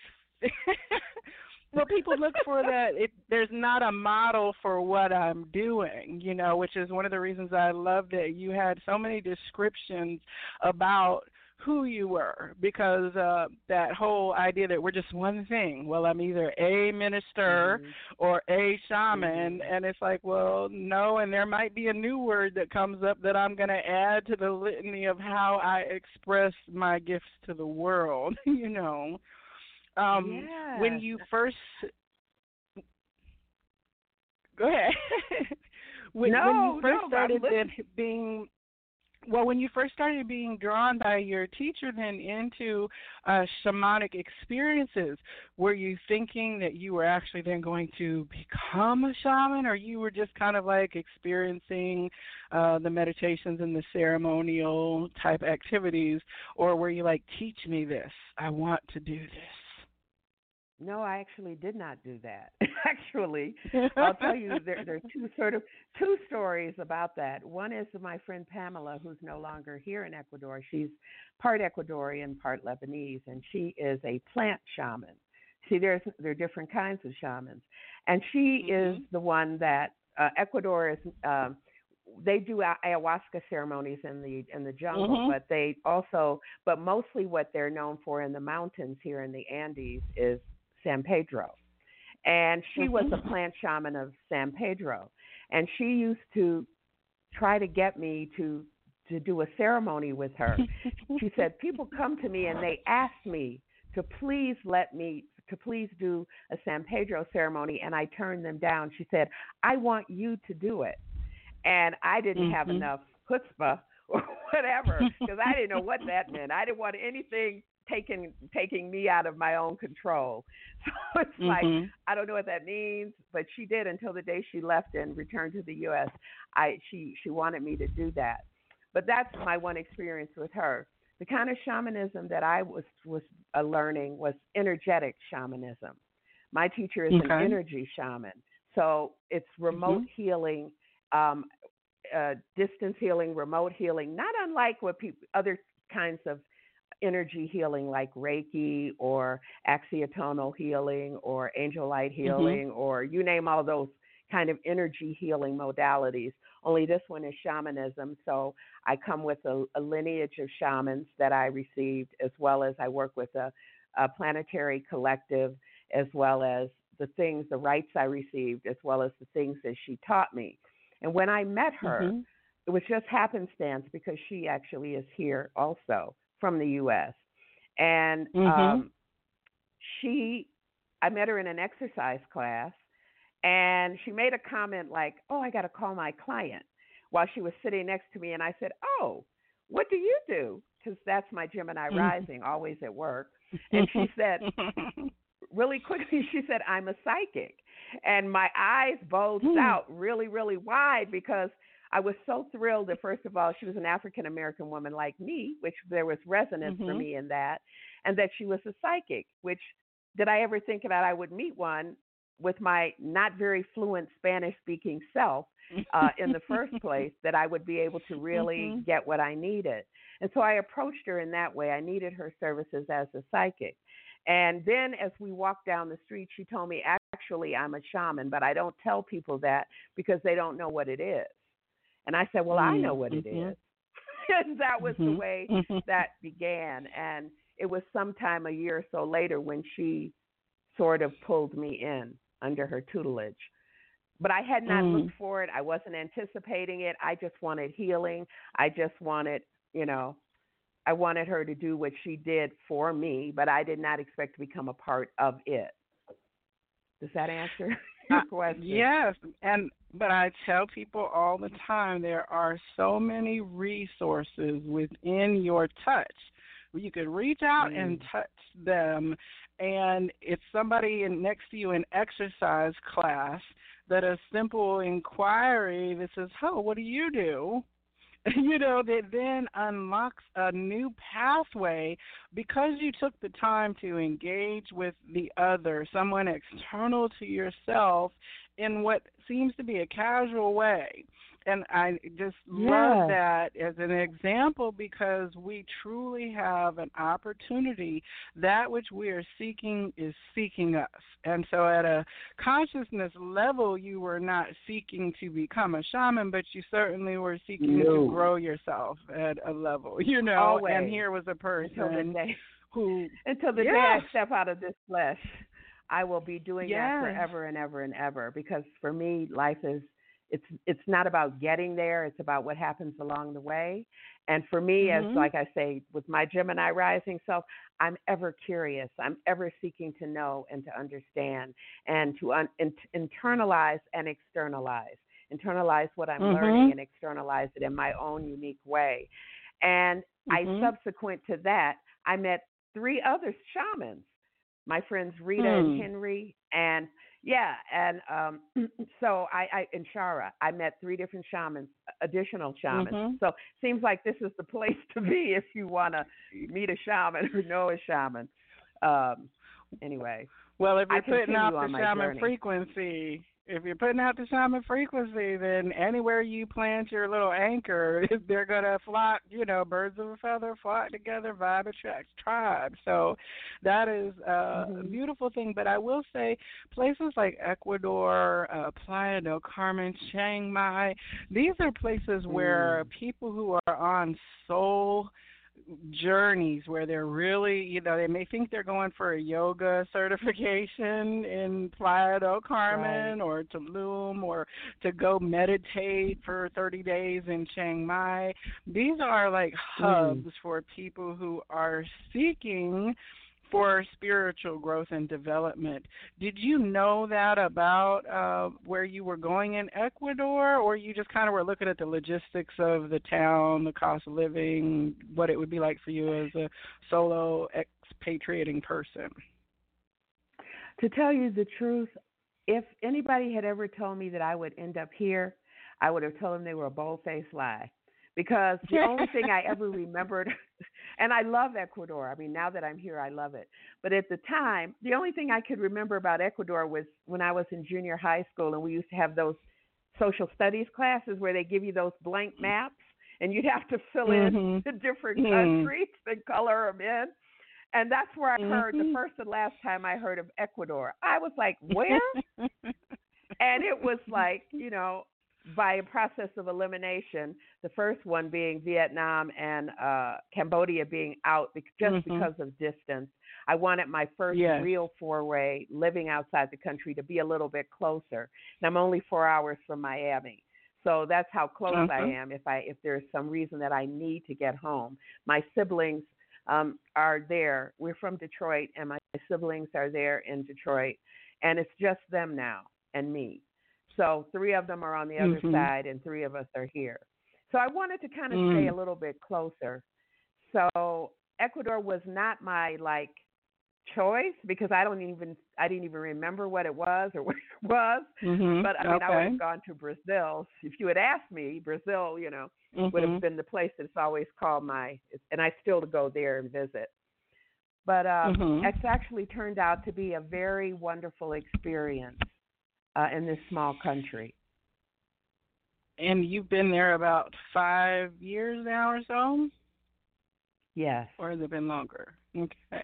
well people look for that it there's not a model for what i'm doing you know which is one of the reasons i love that you had so many descriptions about who you were because uh that whole idea that we're just one thing. Well i'm either a minister
Mhm.
or a shaman.
Mhm.
and it's like well no and there might be a new word that comes up that i'm going to add to the litany of how i express my gifts to the world you know? Um when you first go ahead. When, when
No,
you first
no,
started being well when you first started being drawn by your teacher then into uh shamanic experiences were you thinking that you were actually then going to become a shaman or you were just kind of like experiencing uh the meditations and the ceremonial type activities? Or were you like teach me this. I want to do
No, I actually did not do that. actually, I'll tell you, there, there are two sort of two stories about that. One is my friend Pamela, who's no longer here in Ecuador. She's part Ecuadorian, part Lebanese, and she is a plant shaman. See, there's there are different kinds of shamans, and she is
Mhm.
the one that uh, Ecuador is. Um, they do ayahuasca ceremonies in the in the jungle,
Mhm.
but they also, but mostly what they're known for in the mountains here in the Andes is San Pedro. And she was a
Mhm.
plant shaman of San Pedro. And she used to try to get me to to do a ceremony with her. she said people come to me and they ask me to please let me to please do a San Pedro ceremony and I turned them down. She said, "I want you to do it." And I didn't mm-hmm. have enough chutzpah or whatever because I didn't know what that meant. I didn't want anything taking taking me out of my own control. So it's mm-hmm. like I don't know what that means, but she did until the day she left and returned to the U.S. I she she wanted me to do that, but that's my one experience with her. The kind of shamanism that I was was uh, learning was energetic shamanism. My teacher is okay. an energy shaman, so it's remote mm-hmm. healing, um, uh, distance healing, remote healing, not unlike what people, other kinds of energy healing like Reiki or axiatonal healing or angel light mm-hmm. healing mm-hmm. or you name all those kind of energy healing modalities. Only this one is shamanism. So I come with a, a lineage of shamans that I received, as well as I work with a, a planetary collective, as well as the things, the rites I received, as well as the things that she taught me. And when I met her, mm-hmm. it was just happenstance because she actually is here also from the U.S. And mm-hmm. um, she, I met her in an exercise class, and she made a comment like, "Oh, I got to call my client," while she was sitting next to me, and I said, "Oh, what do you do?" Because that's my Gemini mm-hmm. rising, always at work. And she said, really quickly, she said, "I'm a psychic," and my eyes bulged mm. out really, really wide because I was so thrilled that first of all she was an African American woman like me, which there was resonance mm-hmm. for me in that, and that she was a psychic. Which did I ever think that I would meet one with my not very fluent Spanish speaking self uh, in the first place that I would be able to really mm-hmm. get what I needed. And so I approached her in that way. I needed her services as a psychic. And then as we walked down the street, she told me, actually, I'm a shaman, but I don't tell people that because they don't know what it is. And I said, Well, mm-hmm. I know what it mm-hmm. is. and that was mm-hmm. the way mm-hmm. that began. And it was sometime a year or so later when she sort of pulled me in under her tutelage. But I had not looked mm. for it. I wasn't anticipating it. I just wanted healing. I just wanted, you know, I wanted her to do what she did for me, but I did not expect to become a part of it. Does that answer your question?
yes, and but I tell people all the time there are so many resources within your touch. You can reach out mm. and touch them, and it's somebody in, next to you in exercise class that a simple inquiry that says, "Oh, what do you do?" you know, that then unlocks a new pathway because you took the time to engage with the other, someone external to yourself, in what seems to be a casual way. And I just love that as an example because we truly have an opportunity. That which we are seeking is seeking us. And so, at a consciousness level, you were not seeking to become a shaman, but you certainly were seeking no. to grow yourself at a level, you know.
Always.
And here was a person
until the day,
who,
until the
yes.
day I step out of this flesh. I will be doing
yes.
that forever and ever and ever because for me life is it's it's not about getting there it's about what happens along the way and for me mm-hmm. as like i say with my gemini rising self i'm ever curious i'm ever seeking to know and to understand and to un- in- internalize and externalize internalize what i'm
mm-hmm.
learning and externalize it in my own unique way and
mm-hmm.
i subsequent to that i met three other shamans my friends Rita
hmm.
and Henry, and yeah, and um, so I, I in Shara, I met three different shamans, additional shamans.
Mm-hmm.
So seems like this is the place to be if you want to meet a shaman or know a shaman. Um, anyway.
Well, if you're
putting
out the shaman
journey.
frequency, if you're putting out the shaman frequency, then anywhere you plant your little anchor, they're gonna flock. You know, birds of a feather flock together. Vibe attracts tribe. So that is uh,
mm-hmm.
a beautiful thing. But I will say, places like Ecuador, uh, Playa del Carmen, Chiang Mai, these are places mm. where people who are on soul journeys where they're really, you know, they may think they're going for a yoga certification in Playa del Carmen
right.
or Tulum or to go meditate for 30 days in Chiang Mai. These are like
Mm.
hubs mm. for people who are seeking for spiritual growth and development. Did you know that about uh, where you were going in Ecuador, or you just kind of were looking at the logistics of the town, the cost of living, what it would be like for you as a solo expatriating person?
To tell you the truth, if anybody had ever told me that I would end up here, I would have told them they were a bold faced lie because the only thing I ever remembered, and I love Ecuador. I mean, now that I'm here, I love it. But at the time, the only thing I could remember about Ecuador was when I was in junior high school and we used to have those social studies classes where they give you those blank maps and you'd have to fill
mm-hmm.
in the different
mm-hmm.
countries and color them in. And that's where I heard
mm-hmm.
the first and last time I heard of Ecuador. I was like, where? and it was like, you know, by a process of elimination, the first one being Vietnam and uh, Cambodia being out just
mm-hmm.
because of distance. I wanted my first
yes.
real foray living outside the country to be a little bit closer. And I'm only four hours from Miami. So that's how close. I am if I if there's some reason that I need to get home. My siblings um, are there. We're from Detroit and my siblings are there in Detroit and it's just them now and me. So three of them are on the other
mm-hmm.
side, and three of us are here. So I wanted to kind of
mm.
stay a little bit closer. So Ecuador was not my like choice because I don't even I didn't even remember what it was or what it was.
Mm-hmm.
But I mean,
okay.
I would have gone to Brazil if you had asked me. Brazil, you know,
mm-hmm.
would have been the place that's always called my, and I still go there and visit. But um,
mm-hmm.
it's actually turned out to be a very wonderful experience uh, in this small country.
And you've been there about five years now or so?
Yes.
Or has it been longer? Okay.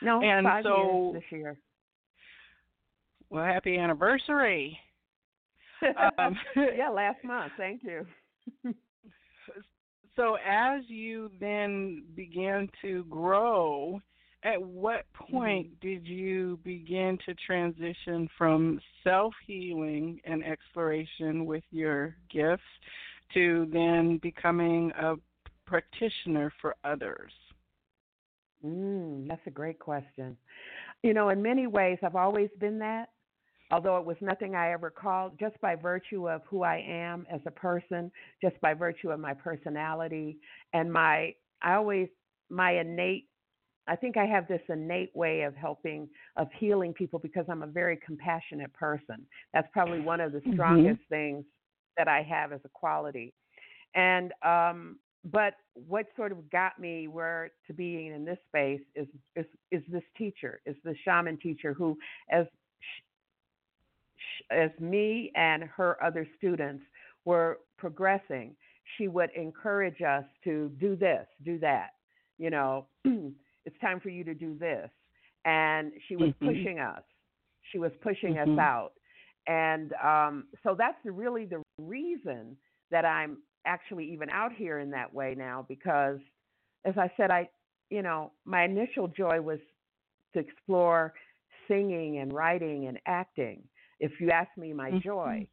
No,
and
five
so,
years this year.
Well, happy anniversary.
um, yeah, last month. Thank you.
so, as you then began to grow, at what point
mm-hmm.
did you begin to transition from self healing and exploration with your gifts to then becoming a practitioner for others?
Mm, that's a great question. You know, in many ways, I've always been that, although it was nothing I ever called, just by virtue of who I am as a person, just by virtue of my personality and my, I always, my innate I think I have this innate way of helping, of healing people because I'm a very compassionate person. That's probably one of the strongest mm-hmm. things that I have as a quality. And um, but what sort of got me where to being in this space is is is this teacher, is the shaman teacher who, as as me and her other students were progressing, she would encourage us to do this, do that, you know. it's time for you to do this. And she was
mm-hmm.
pushing us. She was pushing
mm-hmm.
us out. And um, so that's really the reason that I'm actually even out here in that way now because, as I said, I, you know, my initial joy was to explore singing and writing and acting. If you ask me my
mm-hmm.
joy,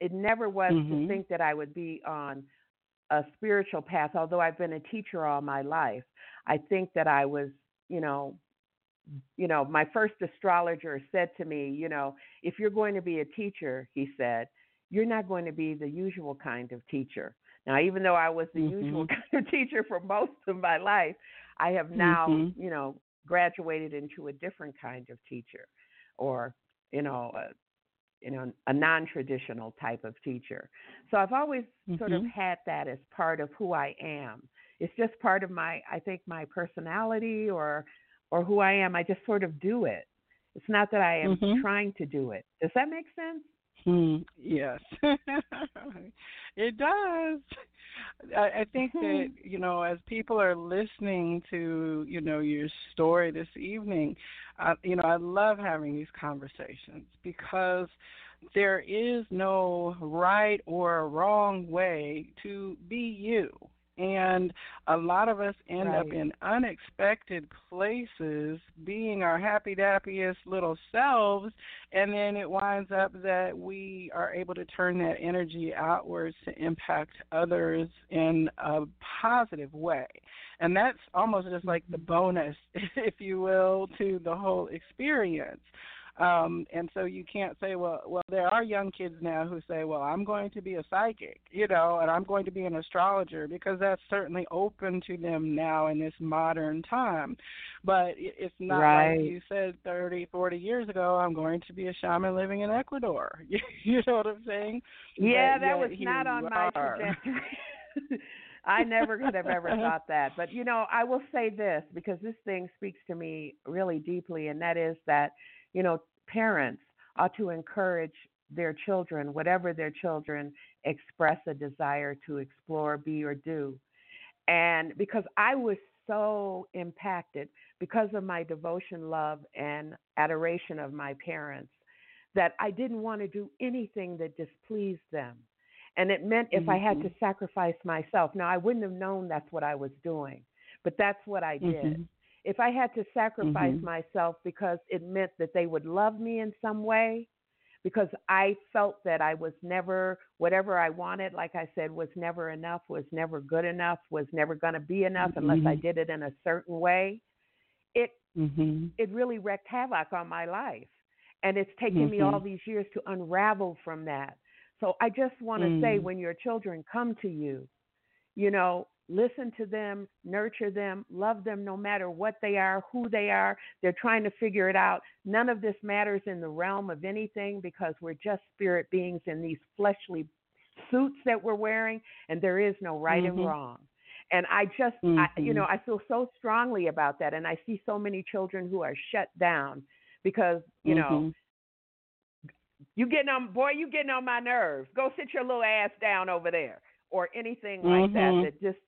it never was to
Mm-hmm.
think that I would be on a spiritual path, although I've been a teacher all my life. I think that I was, you know, you know, my first astrologer said to me, you know, if you're going to be a teacher, he said, you're not going to be the usual kind of teacher. Now, even though I was the
mm-hmm.
usual kind of teacher for most of my life, I have now,
mm-hmm.
you know, graduated into a different kind of teacher or, you know, a, you know, a non-traditional type of teacher. So I've always
mm-hmm.
sort of had that as part of who I am it's just part of my I think my personality or or who I am. I just sort of do it. It's not that I am
mm-hmm.
trying to do it. Does that make sense?
Hmm. Yes, it does. I, I think that you know, as people are listening to you know your story this evening, uh, you know, I love having these conversations because there is no right or wrong way to be you And a lot of us end
right.
up in unexpected places being our happy dappiest little selves and then it winds up that we are able to turn that energy outwards to impact others in a positive way. And that's almost just like the mm-hmm. bonus, if you will, to the whole experience. Um, and so you can't say, well, well, there are young kids now who say, well, I'm going to be a psychic, you know, and I'm going to be an astrologer because that's certainly open to them now in this modern time. But it's not
right.
like you said 30, 40 years ago, I'm going to be a shaman living in Ecuador. you know what I'm saying?
Yeah,
but
that was not on my trajectory. I never could have ever thought that. But you know, I will say this because this thing speaks to me really deeply, and that is that you know, parents ought to encourage their children, whatever their children express a desire to explore, be, or do. And because I was so impacted because of my devotion, love, and adoration of my parents that I didn't want to do anything that displeased them. And it meant if mm-hmm. I had to mm-hmm. sacrifice myself, now I wouldn't have known that's what I was doing, but that's what I did. Mm-hmm if I had to sacrifice mm-hmm. myself because it meant that they would love me in some way, because I felt that I was never, whatever I wanted, like I said, was never enough, was never good enough, was never going to be enough mm-hmm. unless I mm-hmm. did it in a certain way, it,
mm-hmm.
it really wreaked havoc on my life. And it's taken me all
mm-hmm.
these years to unravel from that. So I just want to say
mm.
when your children come to you, you know, listen to them, nurture them, love them no matter what they are, who they are. They're trying to figure it out. None of this matters in the realm of anything because we're just spirit beings in these fleshly suits that we're wearing, and there is no right
mm-hmm.
and wrong. And I just,
mm-hmm.
I, you know, I feel so strongly about that. And I see so many children who are shut down because, you
mm-hmm.
know, you getting on, boy, you getting on my nerves. Go sit your little ass down over there or anything like that
mm-hmm.
that just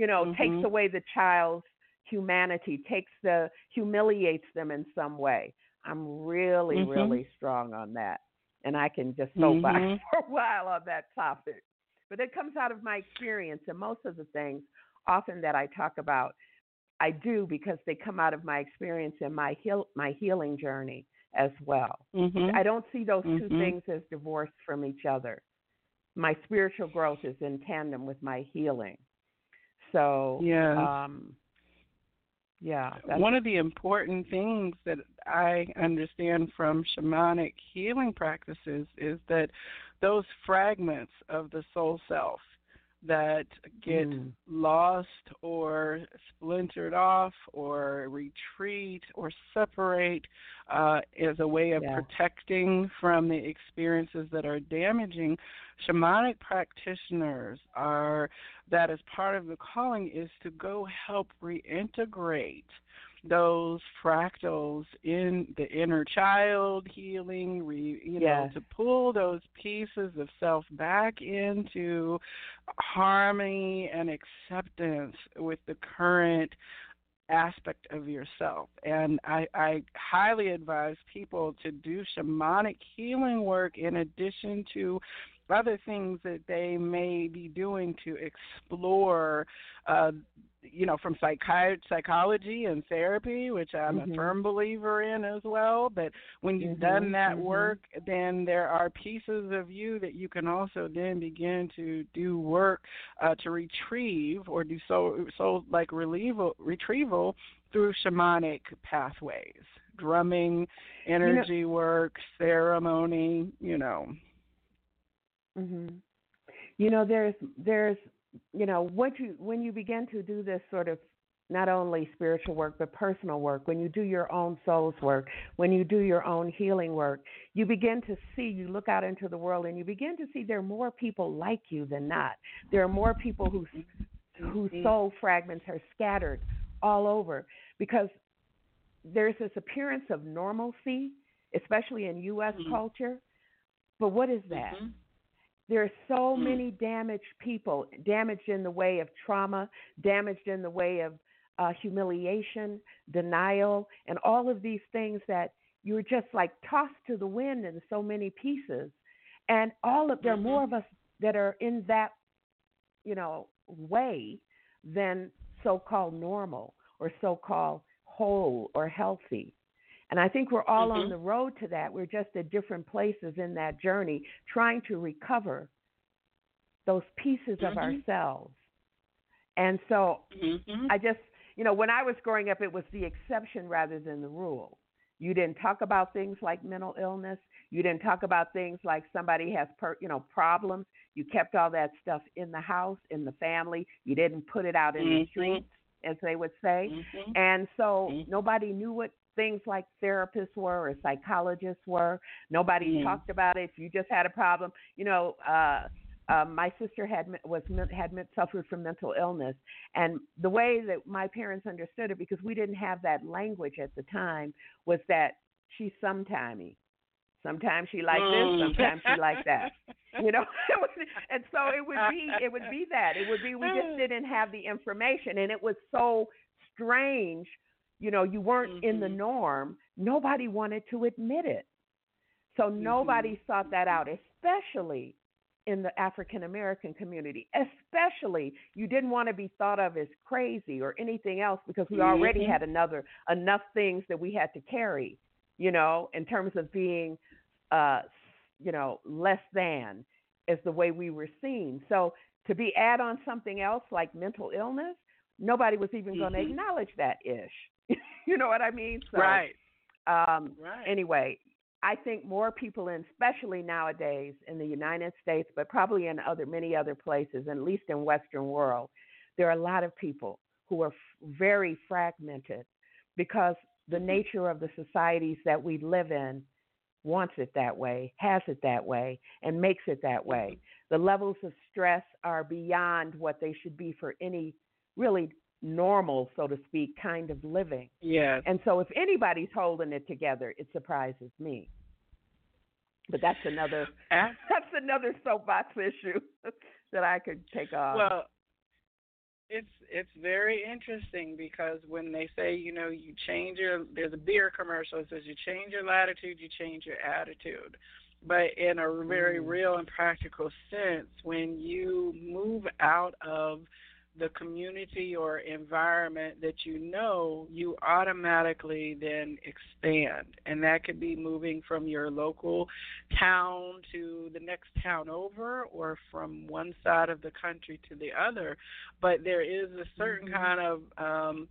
you know,
mm-hmm.
takes away the child's humanity, takes the humiliates them in some way. I'm really,
mm-hmm.
really strong on that. And I can just soapbox
mm-hmm.
for a while on that topic. But it comes out of my experience and most of the things often that I talk about I do because they come out of my experience and my heal my healing journey as well.
Mm-hmm.
I don't see those 2
mm-hmm.
things as divorced from each other. My spiritual growth is in tandem with my healing. So
yeah,
um, yeah.
One of the important things that I understand from shamanic healing practices is that those fragments of the soul self that get
mm.
lost or splintered off or retreat or separate uh, as a way of
yeah.
protecting from the experiences that are damaging. Shamanic practitioners are, that is part of the calling, is to go help reintegrate those fractals in the inner child healing, re, you know, to pull those pieces of self back into harmony and acceptance with the current aspect of yourself. And I, I highly advise people to do shamanic healing work in addition to other things that they may be doing to explore uh, you know, from psychi- psychology and therapy, which I'm
mm-hmm.
a firm believer in as well. But when you've
mm-hmm.
done that
mm-hmm.
work, then there are pieces of you that you can also then begin to do work uh, to retrieve or do so, so like retrieval, retrieval through shamanic pathways, drumming, energy
you know,
work, ceremony, you know.
Mhm. You know, there's there's you know, what you when you begin to do this sort of not only spiritual work but personal work, when you do your own soul's work, when you do your own healing work, you begin to see, you look out into the world and you begin to see there are more people like you than not. There are more people whose whose soul fragments are scattered all over because there's this appearance of normalcy, especially in US
mm-hmm.
culture. But what is that?
Mm-hmm.
There are so
mm.
many damaged people, damaged in the way of trauma, damaged in the way of uh, humiliation, denial, and all of these things that you're just like tossed to the wind in so many pieces. And all of there are
mm-hmm.
more of us that are in that, you know, way than so called normal or so called whole or healthy. And I think we're all
mm-hmm.
on the road to that. We're just at different places in that journey trying to recover those pieces
mm-hmm.
of ourselves. And so
mm-hmm.
I just, you know, when I was growing up, it was the exception rather than the rule. You didn't talk about things like mental illness. You didn't talk about things like somebody has, per, you know, problems. You kept all that stuff in the house, in the family. You didn't put it out in
mm-hmm.
the streets, as they would say.
Mm-hmm.
And so
mm-hmm.
nobody knew what things like therapists were or psychologists were. Nobody
mm-hmm.
talked about it. If you just had a problem, you know, uh, um, my sister had was had suffered from mental illness, and the way that my parents understood it, because we didn't have that language at the time, was that she's sometimey. Sometimes she like
mm.
this, sometimes she like that. You know, and so it would be it would be that it would be we just didn't have the information, and it was so strange. You know, you weren't
mm-hmm.
in the norm. Nobody wanted to admit it, so
mm-hmm.
nobody sought that out, especially in the African American community, especially you didn't want to be thought of as crazy or anything else because we already
mm-hmm.
had another enough things that we had to carry, you know, in terms of being uh you know, less than as the way we were seen. So to be add on something else like mental illness, nobody was even
mm-hmm.
going to acknowledge that ish. you know what I mean? So,
right.
Um,
right.
Anyway, I think more people, and especially nowadays in the United States, but probably in other many other places, at least in Western world, there are a lot of people who are f- very fragmented because the
Mm-hmm.
nature of the societies that we live in wants it that way, has it that way, and makes it that way.
Mm-hmm.
The levels of stress are beyond what they should be for any really normal, so to speak, kind of living.
Yeah.
And so if anybody's holding it together, it surprises me. But that's another that's another soapbox issue that I could take off.
Well, it's it's very interesting because when they say you know you change your there's a beer commercial that says you change your latitude you change your attitude but in a very
mm.
real and practical sense when you move out of the community or environment that you know, you automatically then expand. And that could be moving from your local town to the next town over or from one side of the country to the other. But there is a certain
mm-hmm.
kind of um,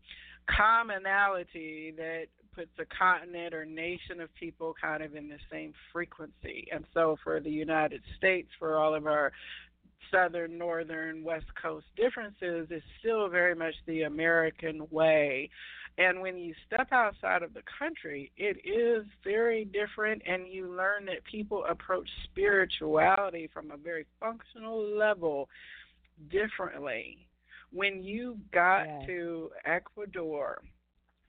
commonality that puts a continent or nation of people kind of in the same frequency. And so for the United States, for all of our southern, northern, west coast differences is still very much the American way. And when you step outside of the country, it is very different, and you learn that people approach spirituality from a very functional level differently. When you got
yes.
to Ecuador,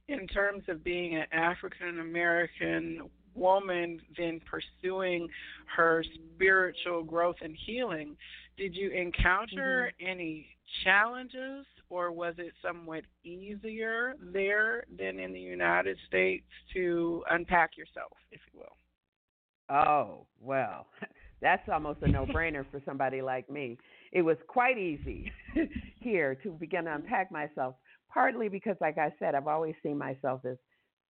in terms of being an African American woman then pursuing her spiritual growth and healing, did you encounter
mm-hmm.
any challenges or was it somewhat easier there than in the United States to unpack yourself, if you will?
Oh, well, that's almost a no brainer for somebody like me. It was quite easy here to begin to unpack myself, partly because, like I said, I've always seen myself as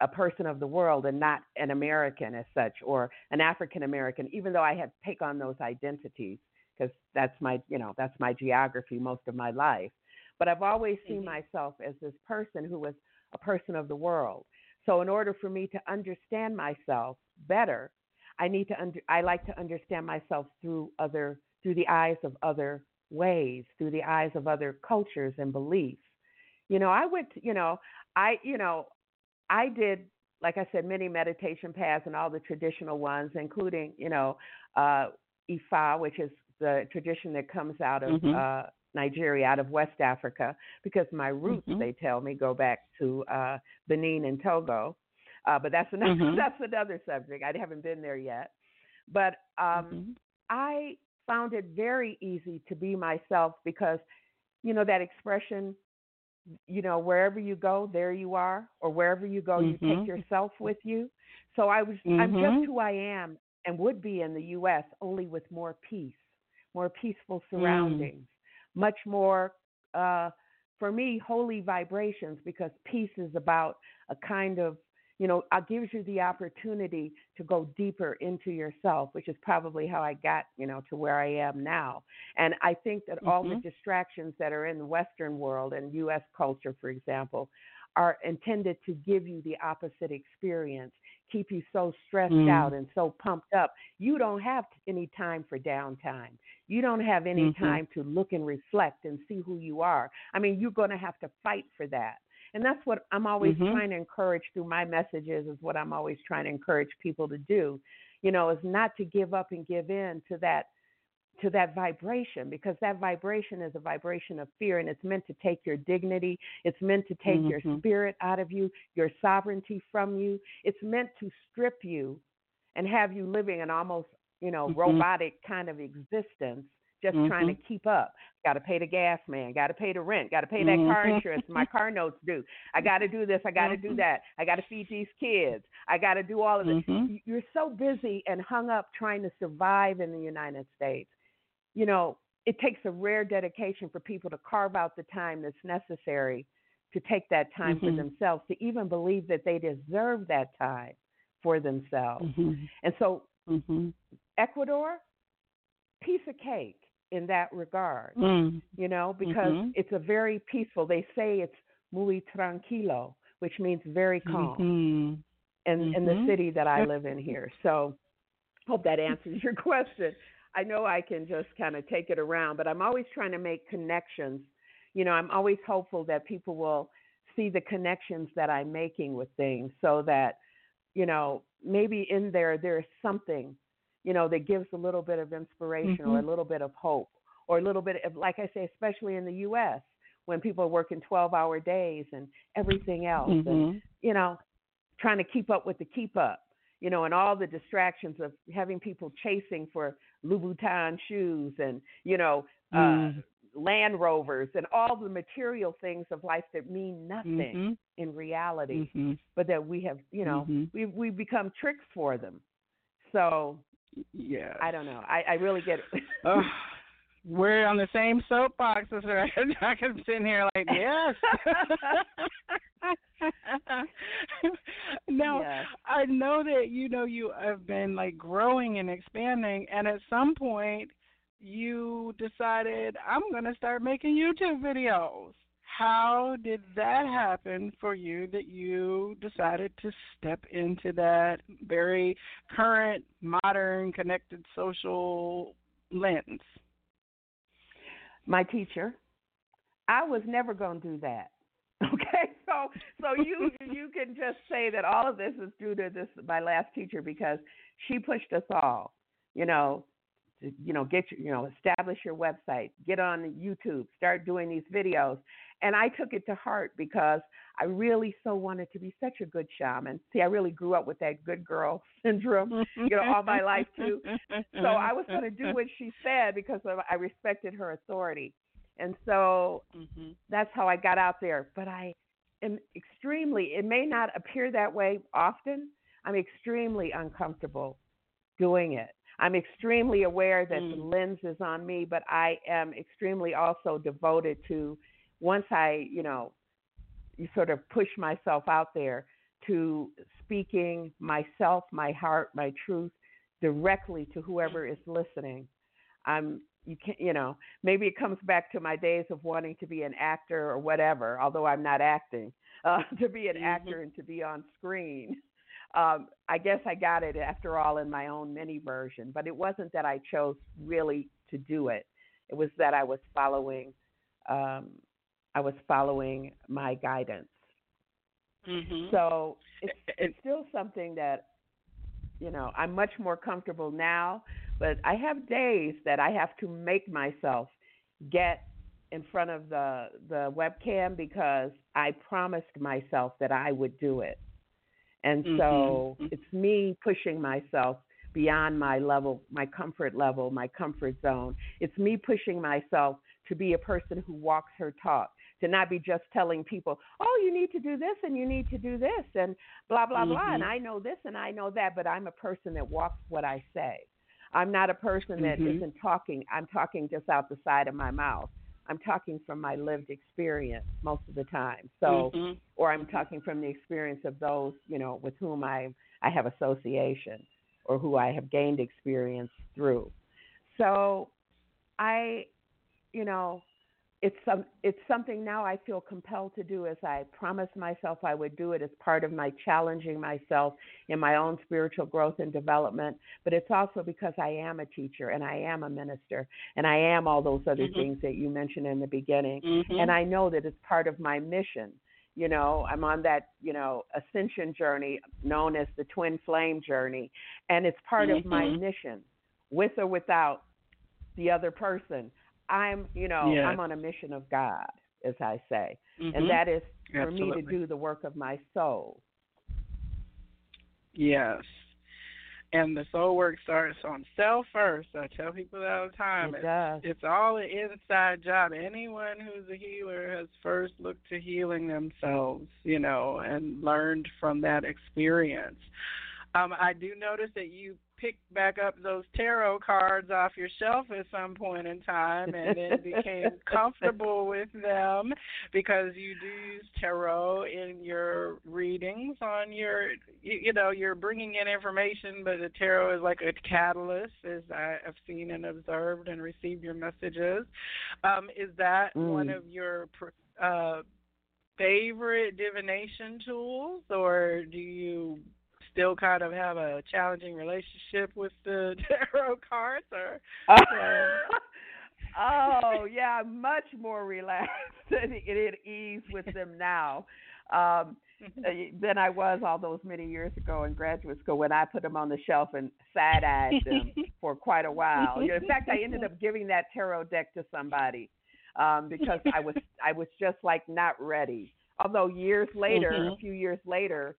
a person of the world and not an American as such or an African American, even though I had take on those identities because that's my, you know, that's my geography most of my life. But I've always seen
mm-hmm.
myself as this person who was a person of the world. So in order for me to understand myself better, I need to under, I like to understand myself through other through the eyes of other ways, through the eyes of other cultures and beliefs. You know, I went, to, you know, I, you know, I did, like I said, many meditation paths and all the traditional ones, including, you know, uh, Ifa, which is the tradition that comes out of
mm-hmm.
uh, Nigeria, out of West Africa, because my roots,
mm-hmm.
they tell me, go back to uh, Benin and Togo. Uh, but that's another
mm-hmm.
that's another subject. I haven't been there yet. But um,
Mm-hmm.
I found it very easy to be myself because, you know, that expression, you know, wherever you go, there you are, or wherever you go, you take
Mm-hmm.
yourself with you. So I was, I'm just who I am and would be in the U.S. only with more peace, more peaceful
Mm.
surroundings, much more, uh, for me, holy vibrations, because peace is about a kind of you know, it gives you the opportunity to go deeper into yourself, which is probably how I got, you know, to where I am now. And I think that mm-hmm. all the mm-hmm. distractions that are in the Western world and U.S. culture, for example, are intended to give you the opposite experience, keep you so stressed mm. out and so pumped up. You don't have any time for downtime. You don't have any mm-hmm. time to look and reflect and see who you are. I mean, you're going to have to fight for that. And that's what I'm always mm-hmm. trying to encourage through my messages, is what I'm always trying to encourage people to do, you know, is not to give up and give in to that to that vibration because that vibration is a vibration of fear and it's meant to take your dignity it's meant to take mm-hmm. your spirit out of you your sovereignty from you it's meant to strip you and have you living an almost you know mm-hmm. robotic kind of existence just mm-hmm. trying to keep up. Got to pay the gas man. Got to pay the rent. Got to pay that mm-hmm. car insurance. My car notes due. I got to do this. I got to do mm-hmm. that. I got to feed these kids. I got to do all of this. Mm-hmm. You're so busy and hung up trying to survive in the United States. You know, it takes a rare dedication for people to carve out the time that's necessary to take that time for mm-hmm. themselves, to even believe that they deserve that time for themselves. Mm-hmm. And so, Ecuador, piece of cake in that regard, mm. you know, because mm-hmm. it's a very peaceful. They say it's muy tranquilo, which means very calm, mm-hmm. in mm-hmm. in the mm-hmm. city that I live in here. So, hope that answers your question. I know I can just kind of take it around, but I'm always trying to make connections. You know, I'm always hopeful that people will see the connections that I'm making with things, so that you know maybe in there there's something you know, that gives a little bit of inspiration mm-hmm. or a mm-hmm. little bit of hope or a little bit of, like I say, especially in the U.S. when people are working 12 hour days and everything else, mm-hmm. and, you know, trying to keep up with the keep up, you know, and all the distractions of having people chasing for Louboutin shoes and, you know, uh, mm. Land Rovers and all the material things of life that mean nothing mm-hmm. in reality, mm-hmm. but that we have, you know, mm-hmm. we we become tricks for them. So
yeah.
I don't know. I, I really get it.
uh, we're on the same soapbox. So I can, I can sit here like, yes. now, yes. I know that you know you have been like growing and expanding, and at some point, you decided I'm going to start making YouTube videos how did that happen for you that you decided to step into that very current, modern, connected social lens?
My teacher. I was never going to do that. Okay, so so you you can just say that all of this is due to this my last teacher because she pushed us all. You know, you know get your, you know establish your website get on youtube start doing these videos and i took it to heart because i really so wanted to be such a good shaman see i really grew up with that good girl syndrome you know all my life too so i was going to do what she said because of, i respected her authority and so mm-hmm. that's how i got out there but i am extremely it may not appear that way often i'm extremely uncomfortable doing it I'm extremely aware that mm. the lens is on me, but I am extremely also devoted to once I, you know, you sort of push myself out there to speaking myself, my heart, my truth directly to whoever is listening. I'm you can you know, maybe it comes back to my days of wanting to be an actor or whatever, although I'm not acting, uh, to be an mm-hmm. actor and to be on screen um, I guess I got it after all in my own mini version, but it wasn't that I chose really to do it. It was that I was following, um, I was following my guidance.
Mm-hmm.
So it's, it's still something that, you know, I'm much more comfortable now, but I have days that I have to make myself get in front of the the webcam because I promised myself that I would do it. And mm-hmm. so mm-hmm. it's me pushing myself beyond my level, my comfort level, my comfort zone. It's me pushing myself to be a person who walks her talk, to not be just telling people, oh, you need to do this and you need to do this and blah, blah, mm-hmm. blah. And mm-hmm. I know this and I know that, but I'm a person that walks what I say. I'm not a person that
mm-hmm.
not talking. I'm talking just out the side of my mouth. I'm talking from my lived experience most of the time. So,
Mhm.
or I'm talking from the experience of those, you know, with whom I I have association or who I have gained experience through. So, I, you know, it's some it's something now I feel compelled to do as I promised myself I would do it as part of my challenging myself in my own spiritual growth and development, but it's also because I am a teacher and I am a minister and I am all those other
Mhm.
things that you mentioned in the beginning.
Mhm.
And I know that it's part of my mission. You know, I'm on that, you know, ascension journey known as the twin flame journey, and it's part of my
Mhm.
mission with or without the other person. I'm, you know,
Yes.
I'm on a mission of God, as I say,
Mhm.
and that is for me to do the work of my soul.
Yes. And the soul work starts on self first. I tell people that all the time.
It
It's,
does.
it's all an inside job. Anyone who's a healer has first looked to healing themselves, you know, and learned from that experience. Um, I do notice that you picked back up those tarot cards off your shelf at some point in time and then became comfortable with them because you do use tarot in your readings on your you, you know you're bringing in information but the tarot is like a catalyst as I have seen and observed and received your messages um is that
Mm.
one of your pr- uh favorite divination tools or do you still kind of have a challenging relationship with the tarot cards or
oh yeah, I'm much more relaxed and at ease with them now um, uh, than I was all those many years ago in graduate school when I put them on the shelf and side eyed them for quite a while. In fact, I ended up giving that tarot deck to somebody um, because I was I was just like not ready. Although years later, a
Mhm.
few years later,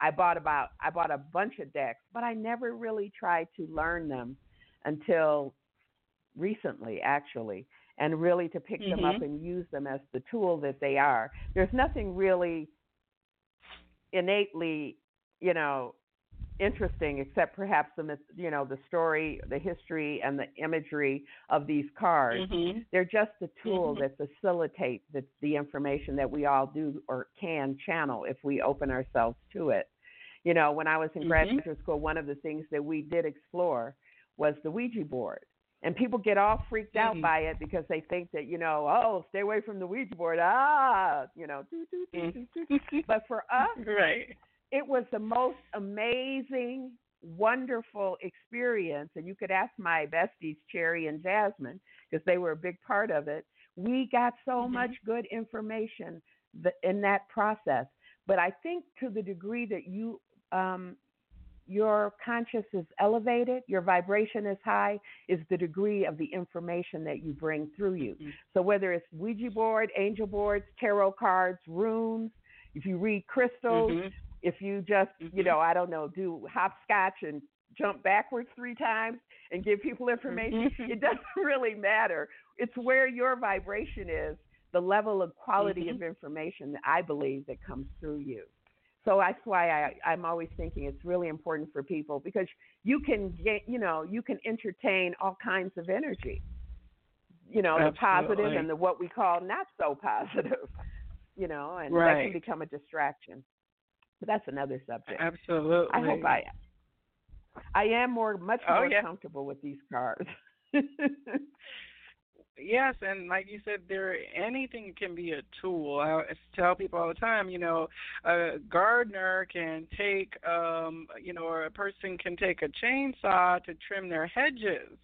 I bought about I bought a bunch of decks, but I never really tried to learn them until recently actually and really to pick them up
Mhm.
and use them as the tool that they are. There's nothing really innately, you know, interesting except perhaps the you know the story, the history and the imagery of these cards.
Mhm.
They're just a tool
Mhm.
that facilitates the, the information that we all do or can channel if we open ourselves to it. You know, when I was in
Mhm.
graduate school, one of the things that we did explore was the Ouija board. And people get all freaked out
Mhm.
by it because they think that, you know, oh, stay away from the Ouija board. Ah, you know.
Mhm.
but for us,
right.
It was the most amazing, wonderful experience. And you could ask my besties, Cherry and Jasmine, because they were a big part of it. We got so
Mhm.
much good information in that process. But I think to the degree that you, um, your conscious is elevated, your vibration is high, is the degree of the information that you bring through you.
Mhm.
So whether it's Ouija board, angel boards, tarot cards, runes, if you read crystals,
Mhm.
If you just, you
Mhm.
know, I don't know, do hopscotch and jump backwards three times and give people information,
Mhm.
it doesn't really matter. It's where your vibration is, the level of quality
Mhm.
of information that I believe that comes through you. So that's why I, I'm always thinking it's really important for people because you can get, you know, you can entertain all kinds of energy. You know, the and the what we call not so positive. You know, and that can become a distraction. But that's another subject.
Absolutely.
I hope I I am more much
Oh,
more
yeah.
comfortable with these cards.
Yes, and like you said, there anything can be a tool. I tell people all the time, you know, a gardener can take, um, you know, or a person can take a chainsaw to trim their hedges,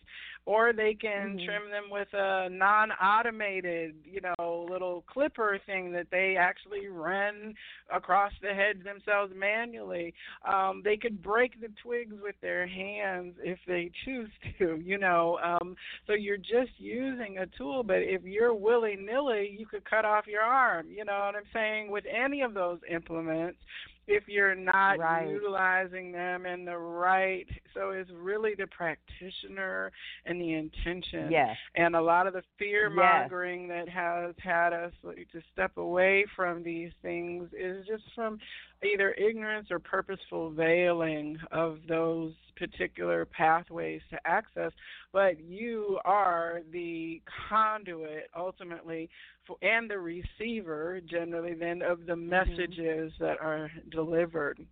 or they can
Mhm.
trim them with a non-automated, you know, little clipper thing that they actually run across the hedge themselves manually. Um, they could break the twigs with their hands if they choose to, you know. Um, so you're just using a tool, but if you're willy nilly, you could cut off your arm. You know what I'm saying? With any of those implements, if you're not
right.
utilizing them in the right so it's really the practitioner and the intention
yes.
and a lot of the fear mongering yes. that has had us to step away from these things is just from either ignorance or purposeful veiling of those particular pathways to access, but you are the conduit ultimately for, and the receiver generally then of the mm-hmm. messages mm-hmm. that are delivered.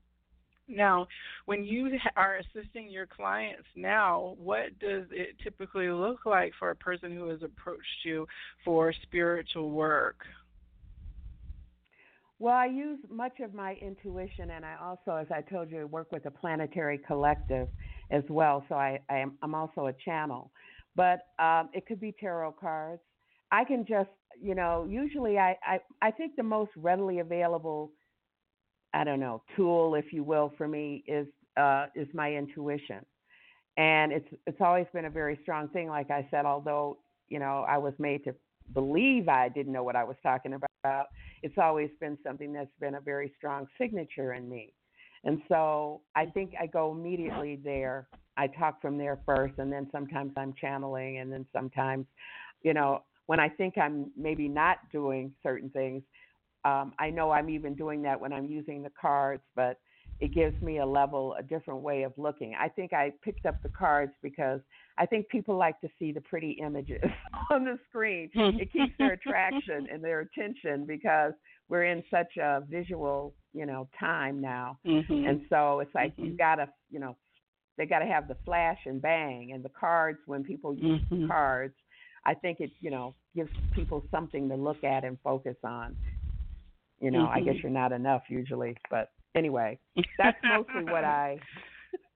Now, when you are assisting your clients now, what does it typically look like for a person who has approached you for spiritual work?
Well, I use much of my intuition, and I also, as I told you, work with a planetary collective as well. So I, I am, I'm also a channel. But um, it could be tarot cards. I can just, you know, usually I, I, I think the most readily available, I don't know, tool, if you will, for me is uh, is my intuition, and it's it's always been a very strong thing. Like I said, although you know I was made to believe I didn't know what I was talking about, it's always been something that's been a very strong signature in me. And so I think I go immediately there. I talk from there first, and then sometimes I'm channeling, and then sometimes, you know, when I think I'm maybe not doing certain things, um, I know I'm even doing that when I'm using the cards, but it gives me a level, a different way of looking. I think I picked up the cards because I think people like to see the pretty images on the screen. It keeps their attraction and their attention because we're in such a visual, you know, time now.
Mm-hmm.
And so it's like
mm-hmm.
you got to, you know, they got to have the flash and bang and the cards when people use
mm-hmm.
cards. I think it, you know, gives people something to look at and focus on. You know, I guess
Mm-hmm.
you're not enough usually, but anyway, that's mostly what I.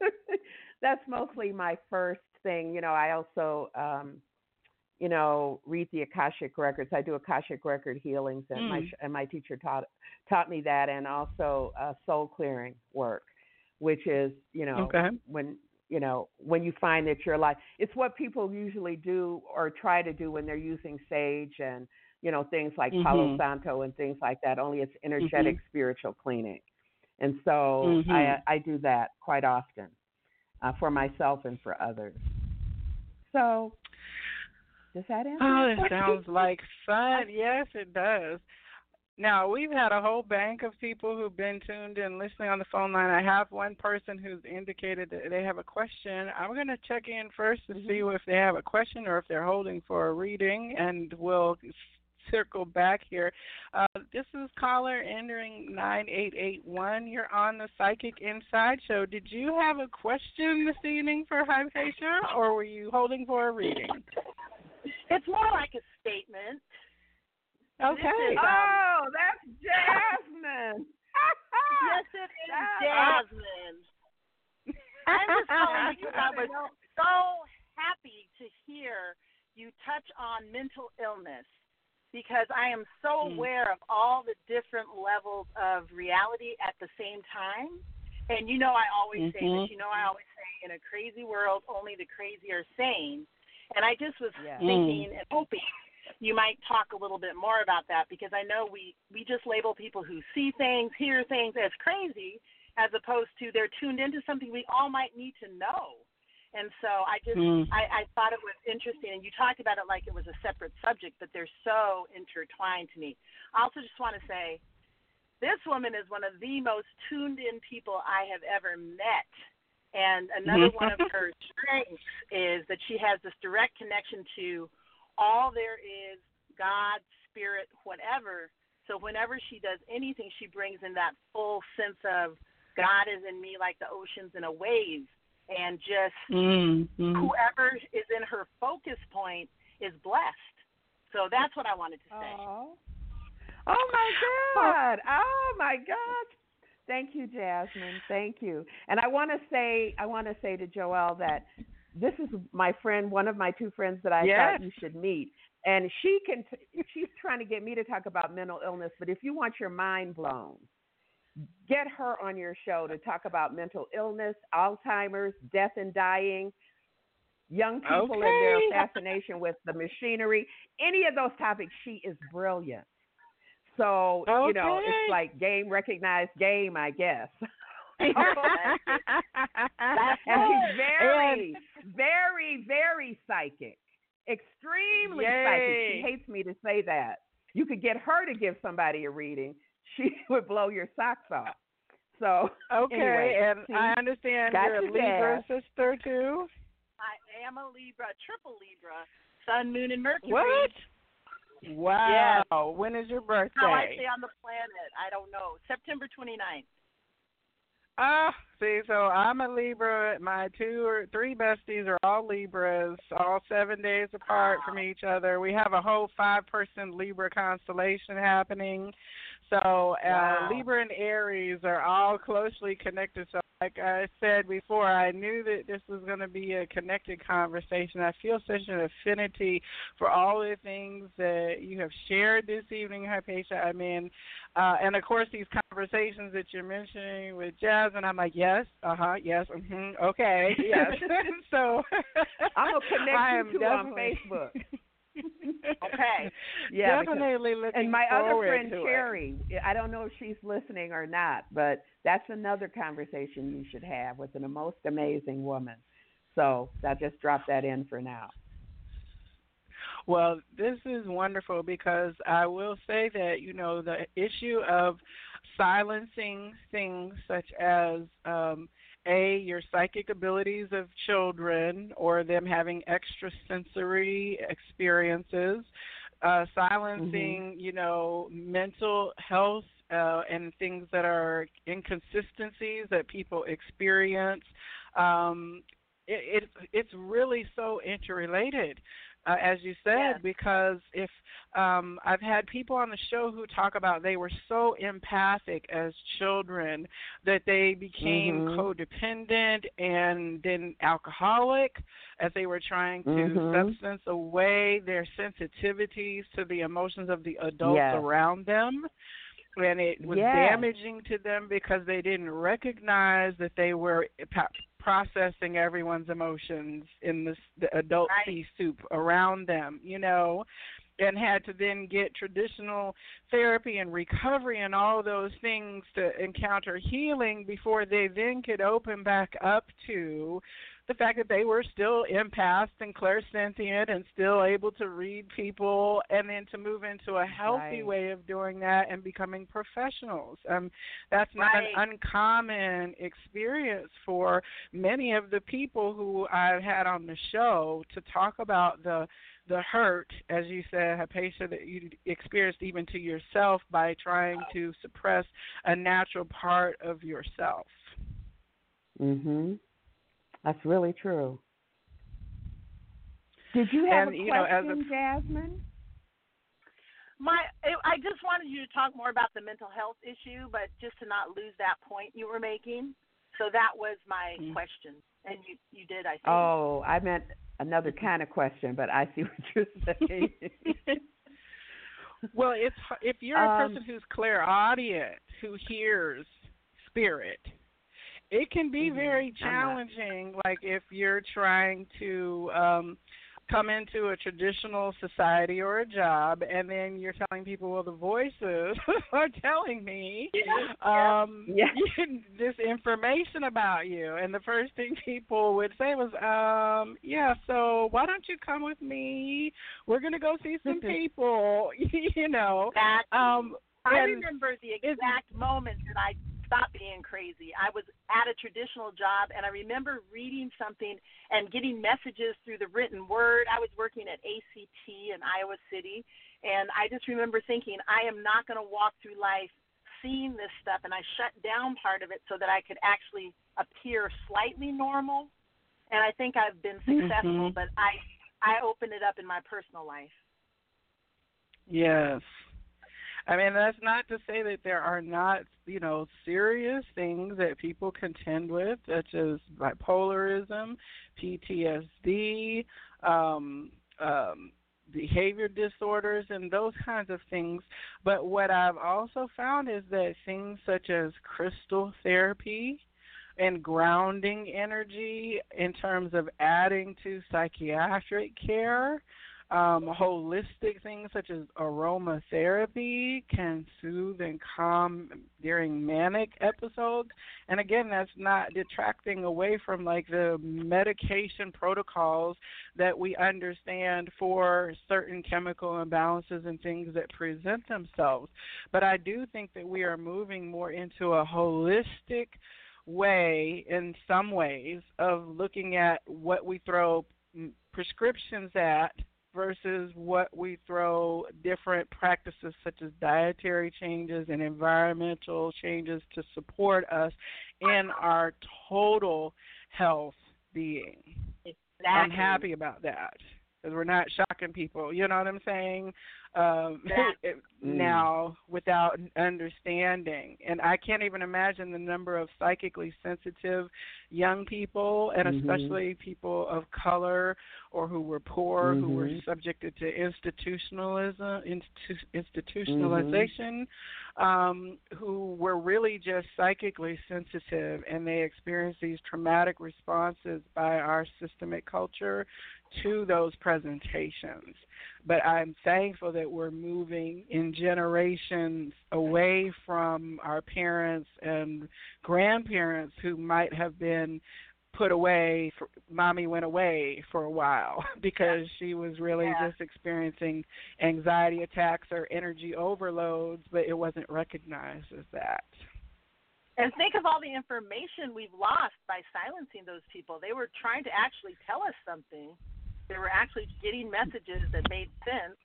that's mostly my first thing. You know, I also, um, you know, read the akashic records. I do akashic record healings, and
mm.
my and my teacher taught taught me that, and also uh, soul clearing work, which is, you know,
okay.
when you know when you find that you're like it's what people usually do or try to do when they're using sage and you know things like
mm-hmm.
Palo Santo and things like that. Only it's energetic
mm-hmm.
spiritual cleaning. And so
mm-hmm.
I, I do that quite often uh, for myself and for others. So, does that answer?
Oh, it sounds like fun. Yes, it does. Now, we've had a whole bank of people who've been tuned in listening on the phone line. I have one person who's indicated that they have a question. I'm going to check in first to
mm-hmm.
see if they have a question or if they're holding for a reading, and we'll circle back here. Uh, this is caller entering 9881. You're on the Psychic Inside Show. Did you have a question this evening for Hypatia, or were you holding for a reading?
It's more like a statement.
Okay.
Is, um,
oh, that's Jasmine.
yes, it is Jasmine. I'm just calling because I was so happy to hear you touch on mental illness because I am so
mm.
aware of all the different levels of reality at the same time. And you know, I always
mm-hmm.
say this. You know, I always say, in a crazy world, only the crazy are sane. And I just was
yeah.
thinking
mm.
and hoping you might talk a little bit more about that because I know we we just label people who see things, hear things as crazy, as opposed to they're tuned into something we all might need to know. And so I just
mm.
I, I thought it was interesting, and you talked about it like it was a separate subject, but they're so intertwined to me. I also just want to say, this woman is one of the most tuned in people I have ever met. And another one of her strengths is that she has this direct connection to all there is, God, spirit, whatever. So whenever she does anything, she brings in that full sense of God is in me like the oceans in a wave and just
mm-hmm.
whoever is in her focus point is blessed. So that's what I wanted to say.
Oh, oh my God! Oh my God! Thank you, Jasmine. Thank you. And I want to say, I want to say to Joelle that this is my friend, one of my two friends that I
yes.
thought you should meet. And she can, she's trying to get me to talk about mental illness. But if you want your mind blown, get her on your show to talk about mental illness, Alzheimer's, death and dying, young people
okay.
and their fascination with the machinery, any of those topics. She is brilliant. So
okay.
you know, it's like game recognized game, I guess. And she's very, very, very psychic. Extremely psychic. She hates me to say that. You could get her to give somebody a reading. She would blow your socks off. So
Okay,
Anyway,
and
see,
I understand
got
you're a Libra
dad.
sister too.
I am a Libra, triple Libra, Sun, Moon, and Mercury.
What? Wow. When is your birthday?
How I stay on the planet, I don't know. September 29th.
Ah, see, so I'm a Libra. My two or three besties are all Libras, all seven days apart from each other. We have a whole five-person Libra constellation happening. So uh,
Wow.
Libra and Aries are all closely connected. So, like I said before, I knew that this was going to be a connected conversation. I feel such an affinity for all the things that you have shared this evening, Hypatia. I mean, uh, and of course, these conversations that you're mentioning with Jazz, and I'm like, yes, uh huh, yes, mm-hmm, okay, yes. so
I'm gonna connect you two on Facebook.
Okay.
Yeah, because-
definitely looking
and my other friend
to it.
Sherry, I don't know if she's listening or not, but that's another conversation you should have with an most amazing woman. So I just dropped that in for now.
Well, this is wonderful because I will say that, you know, the issue of silencing things such as um, a your psychic abilities of children or them having extrasensory experiences uh silencing you know mental health uh and things that are inconsistencies that people experience. Um it, it it's really so interrelated uh, as you said,
Yes.
because if um, I've had people on the show who talk about they were so empathic as children that they became
Mhm.
codependent and then alcoholic as they were trying to
Mhm.
substance away their sensitivities to the emotions of the adults
Yes.
around them. And it was
Yes.
damaging to them because they didn't recognize that they were processing everyone's emotions in this, the adult
Right.
sea soup around them, you know, and had to then get traditional therapy and recovery and all those things to encounter healing before they then could open back up to the fact that they were still empaths and clairsentient and still able to read people and then to move into a healthy
Right.
way of doing that and becoming professionals. Um that's not
Right.
an uncommon experience for many of the people who I've had on the show to talk about the the hurt, as you said, Hypatia, that you experienced even to yourself by trying to suppress a natural part of yourself.
Mhm. That's really true. Did you have
And,
a
you know, as
question,
a-
Jasmine?
My, I just wanted you to talk more about the mental health issue, but just to not lose that point you were making. So that was my
Mm.
question, and you you did, I think.
Oh, I meant another kind of question, but I see what you're saying.
Well, it's if you're a
Um,
person who's clairaudient, who hears spirit, it can be
Mhm.
very challenging. Like if you're trying to um come into a traditional society or a job, and then you're telling people, well, the voices are telling me um
Yeah.
this information about you, and the first thing people would say was, um, yeah, so why don't you come with me? We're gonna go see some people, you know.
That
Um,
I remember the exact moment that I stopped being crazy. I was at a traditional job, and I remember reading something and getting messages through the written word. I was working at ACT in Iowa City, and I just remember thinking, I am not going to walk through life seeing this stuff, and I shut down part of it so that I could actually appear slightly normal. And I think I've been successful,
Mhm.
but I I opened it up in my personal life.
Yes. I mean, that's not to say that there are not, you know, serious things that people contend with, such as bipolarism, PTSD, um, um, behavior disorders, and those kinds of things. But what I've also found is that things such as crystal therapy and grounding energy in terms of adding to psychiatric care Um, holistic things such as aromatherapy can soothe and calm during manic episodes. And again, that's not detracting away from like the medication protocols that we understand for certain chemical imbalances and things that present themselves. But I do think that we are moving more into a holistic way in some ways of looking at what we throw prescriptions at versus what we throw different practices such as dietary changes and environmental changes to support us in our total health being.
Exactly.
I'm happy about that because we're not shocking people. You know what I'm saying? um,
mm.
now without understanding. And I can't even imagine the number of psychically sensitive young people, and
mm-hmm.
especially people of color or who were poor,
mm-hmm.
who were
mm-hmm.
subjected to institutionalism, institutionalization, mm-hmm. um, who were really just psychically sensitive, and they experienced these traumatic responses by our systemic culture to those presentations. But I'm thankful that we're moving in generations away from our parents and grandparents who might have been put away for, mommy went away for a while because she was really
yeah.
just experiencing anxiety attacks or energy overloads but it wasn't recognized as that.
And think of all the information we've lost by silencing those people. They were trying to actually tell us something they were actually getting messages that made sense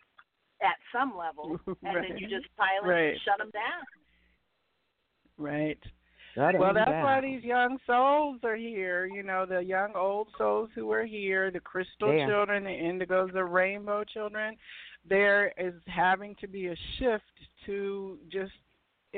at some level, and
right.
then you just silence
right.
and shut them down.
Right.
well,
that's why these young souls are here. You know, the young old souls who are here, the crystal
yeah.
children, the indigos, the rainbow children. There is having to be a shift to just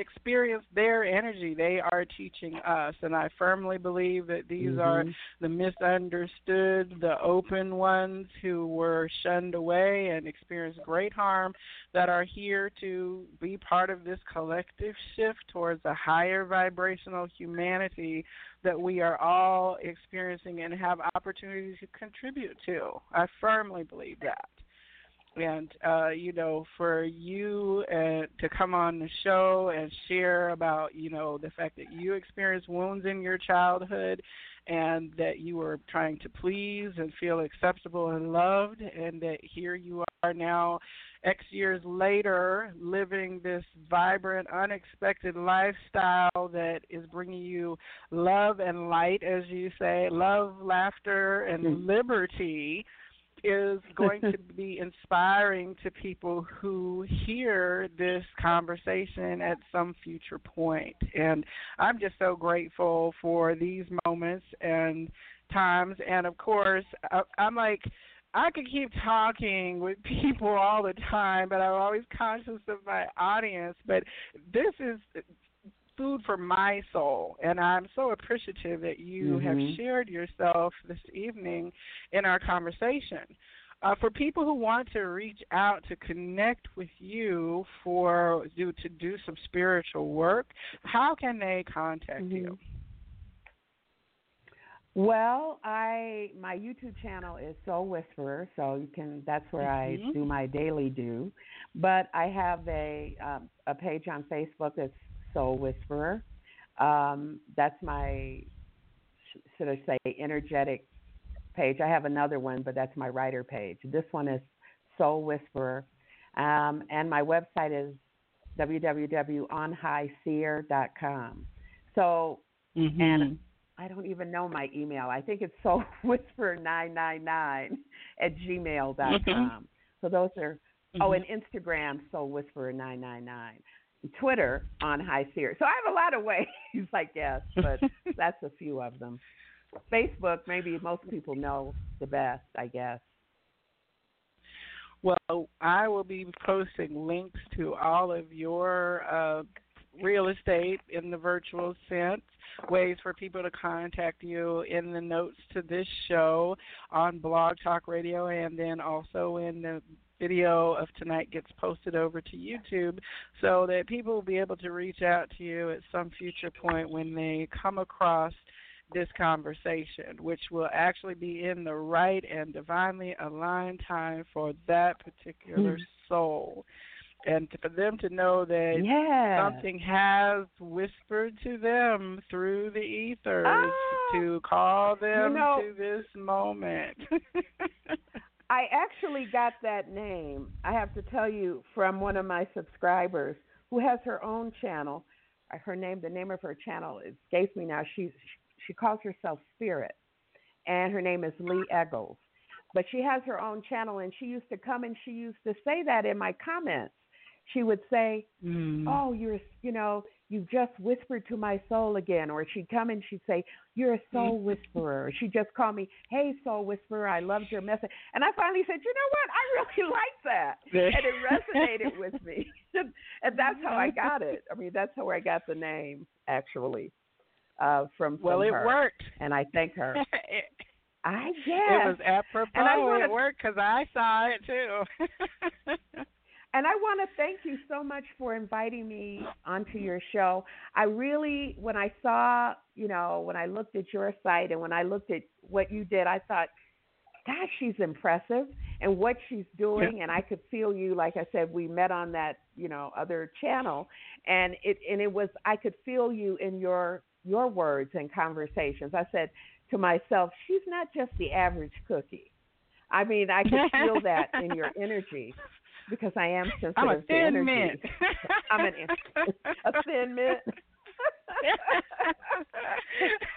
experience their energy. They are teaching us, and I firmly believe that these
mm-hmm.
are the misunderstood, the open ones who were shunned away and experienced great harm that are here to be part of this collective shift towards a higher vibrational humanity that we are all experiencing and have opportunities to contribute to. I firmly believe that and uh, you know, for you uh, to come on the show and share about you know the fact that you experienced wounds in your childhood, and that you were trying to please and feel acceptable and loved, and that here you are now. X years later, living this vibrant, unexpected lifestyle that is bringing you love and light, as you say, love, laughter, and mm-hmm. liberty is going to be inspiring to people who hear this conversation at some future point. And I'm just so grateful for these moments and times. And of course, I, I'm like, I could keep talking with people all the time, but I'm always conscious of my audience. But this is food for my soul. And I'm so appreciative that you
mm-hmm.
have shared yourself this evening in our conversation. Uh, for people who want to reach out to connect with you for do to do some spiritual work, how can they contact
mm-hmm.
you?
Well, I my YouTube channel is Soul Whisperer, so you can that's where
mm-hmm.
I do my daily do. But I have a um, a page on Facebook that's Soul Whisperer. Um, that's my should I say energetic page. I have another one, but that's my writer page. This one is Soul Whisperer, um, and my website is www.onhighseer.com. So,
mm-hmm.
and I don't even know my email. I think it's soulwhisperer999 at gmail.com. Mm-hmm. So those are, mm-hmm. oh, and Instagram, soulwhisperer999. Twitter on High Seer. So I have a lot of ways, I guess, but that's a few of them. Facebook, maybe most people know the best, I guess.
Well, I will be posting links to all of your uh, real estate in the virtual sense, ways for people to contact you in the notes to this show on Blog Talk Radio, and then also in the video of tonight gets posted over to YouTube so that people will be able to reach out to you at some future point when they come across this conversation, which will actually be in the right and divinely aligned time for that particular mm. soul. And for them to know that
yeah.
something has whispered to them through the ethers ah, to call them
you know,
to this moment.
I actually got that name, I have to tell you, from one of my subscribers who has her own channel. Uh, her name, the name of her channel escapes me now. She's she calls herself Spirit, and her name is Lee Eggles. But she has her own channel, and she used to come and she used to say that in my comments. She would say,
mm.
"Oh, you're, you know, you just whispered to my soul again," or she'd come and she'd say, "You're a soul mm. whisperer." She'd just call me, "Hey, soul whisperer, I loved your message," and I finally said, "You know what? I really like that," and it resonated with me, and that's how I got it. I mean, that's how I got the name, actually uh, from, from
well, it
her.
worked,
and I thank her.
it,
I guess
it was apropos.
And I wanna,
it worked because I saw it too.
And I want to thank you so much for inviting me onto your show. I really, when I saw, you know, when I looked at your site and when I looked at what you did, I thought, gosh, she's impressive and what she's doing.
Yeah.
And I could feel you, like I said, we met on that, you know, other channel, and it and it was I could feel you in your your words and conversations. I said to myself, she's not just the average cookie. I mean, I could feel that in your energy because I am sensitive
I'm a thin mint.
I'm an, a thin mint.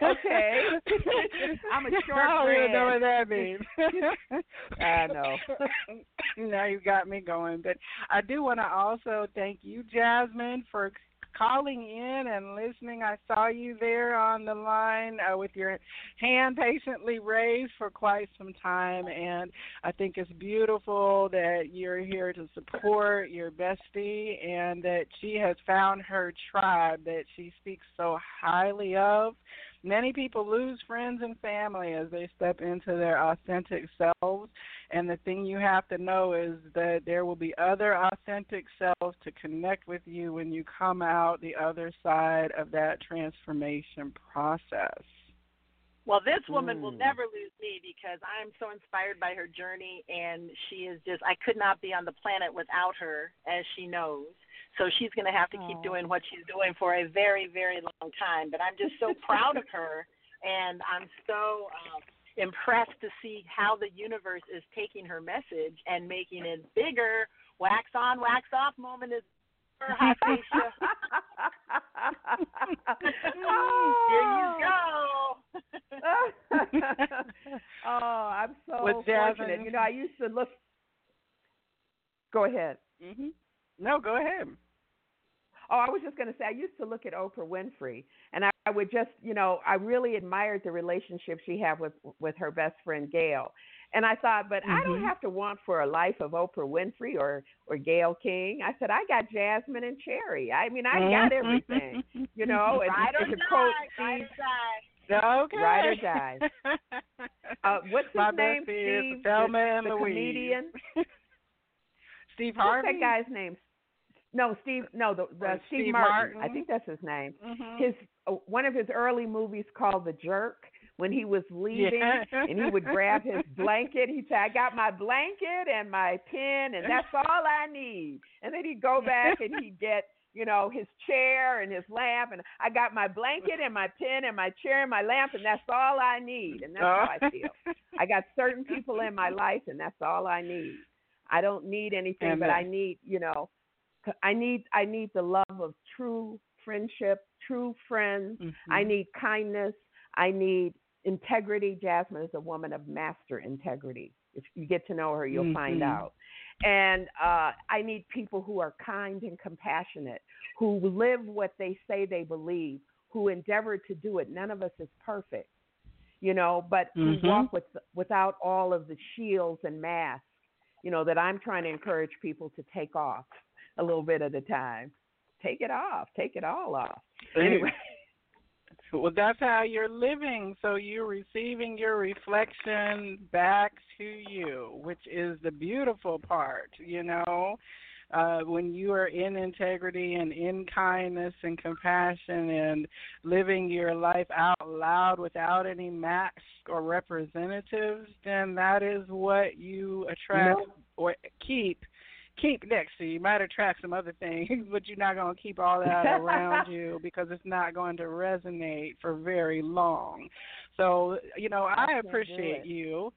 okay. I'm a short
I don't even know what that means.
I know.
now you got me going. But I do want to also thank you, Jasmine, for calling in and listening. I saw you there on the line uh, with your hand patiently raised for quite some time, and I think it's beautiful that you're here to support your bestie and that she has found her tribe that she speaks so highly of. Many people lose friends and family as they step into their authentic selves. And the thing you have to know is that there will be other authentic selves to connect with you when you come out the other side of that transformation process.
Well, this woman
mm.
will never lose me because I'm so inspired by her journey, and she is just, I could not be on the planet without her, as she knows. So she's going to have to keep doing what she's doing for a very, very long time. But I'm just so proud of her, and I'm so uh, impressed to see how the universe is taking her message and making it bigger. Wax on, wax off moment is her hot Here you
go. oh, I'm so
With
fortunate. You know, I used to look. Go ahead.
hmm No, go ahead.
Oh, I was just going to say, I used to look at Oprah Winfrey, and I, I would just, you know, I really admired the relationship she had with with her best friend Gayle, and I thought, but
mm-hmm.
I don't have to want for a life of Oprah Winfrey or or Gayle King. I said, I got Jasmine and Cherry. I mean, I got
mm-hmm.
everything, you know. And,
ride or die,
quote
ride or die.
Okay.
Ride or die. Uh, what's his
My
name? Steve,
Thelma
the,
and
the
Louise.
comedian.
Steve Harvey.
What's that guy's name? No, Steve. No, the, the
Oh,
Steve,
Steve
Martin.
Martin.
I think that's his name.
Mm-hmm.
His uh, one of his early movies called The Jerk. When he was leaving,
Yeah.
and he would grab his blanket. He'd say, "I got my blanket and my pen, and that's all I need." And then he'd go back and he'd get, you know, his chair and his lamp, and I got my blanket and my pen and my chair and my lamp, and that's all I need. And that's how I feel. I got certain people in my life, and that's all I need. I don't need anything, but I need, you know, I need I need the love of true friendship, true friends. I
Mhm.
need kindness. I need integrity. Jasmine is a woman of master integrity. If you get to know her, you'll find
Mhm.
out. And uh, I need people who are kind and compassionate, who live what they say they believe, who endeavor to do it. None of us is perfect, you know, but who walk with without all of the shields and masks, you know, that I'm trying to encourage people to take off a little bit at a time. Take it off. Take it all off. Anyway.
Well, that's how you're living. So you're receiving your reflection back to you, which is the beautiful part, you know. uh, when you are in integrity and in kindness and compassion and living your life out loud without any masks or representatives, then that is what you attract or keep keep next to you. You might attract some other things, but you're not going to keep all that around you because it's not going to resonate for very long. So, you know, I appreciate you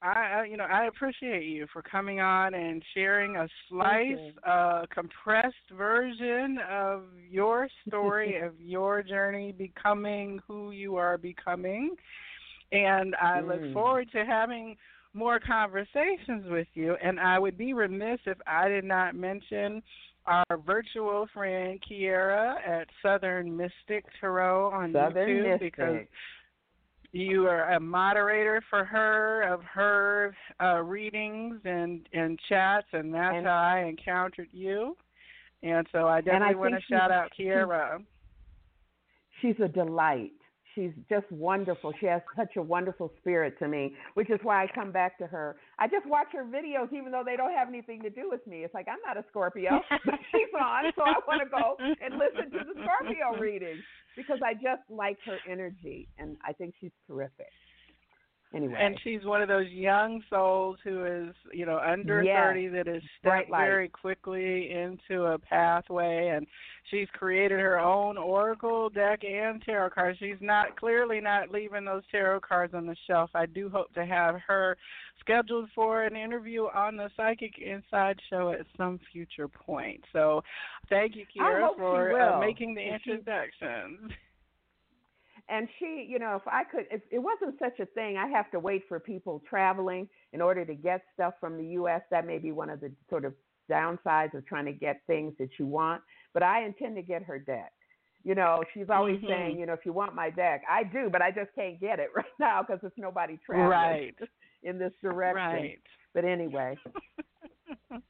I, you know, I appreciate you for coming on and sharing a slice, uh, compressed version of your story of your journey becoming who you are becoming. And I mm. look forward to having more conversations with you. And I would be remiss if I did not mention our virtual friend Kiera at Southern Mystic Tarot on
Southern
YouTube
Mystic.
because you are a moderator for her of her uh, readings and and chats, and that's
and,
how I encountered you. And so I definitely
I
want to shout out Kiera.
She's a delight. She's just wonderful. She has such a wonderful spirit to me, which is why I come back to her. I just watch her videos, even though they don't have anything to do with me. It's like I'm not a Scorpio, but she's on, so I want to go and listen to the Scorpio reading because I just like her energy, and I think she's terrific. Anyway,
and she's one of those young souls who is, you know, under
yes.
thirty that has stepped very quickly into a pathway, and she's created her own oracle deck and tarot cards. She's not clearly not leaving those tarot cards on the shelf. I do hope to have her scheduled for an interview on the Psychic Inside Show at some future point. So, thank you, Kiera, for uh, making the introduction.
and she, you know, if I could, if it wasn't such a thing, I have to wait for people traveling in order to get stuff from the U.S. That may be one of the sort of downsides of trying to get things that you want. But I intend to get her deck. You know, she's always
mm-hmm.
saying, you know, if you want my deck, I do, but I just can't get it right now because there's nobody traveling
right.
in this direction.
Right.
But anyway.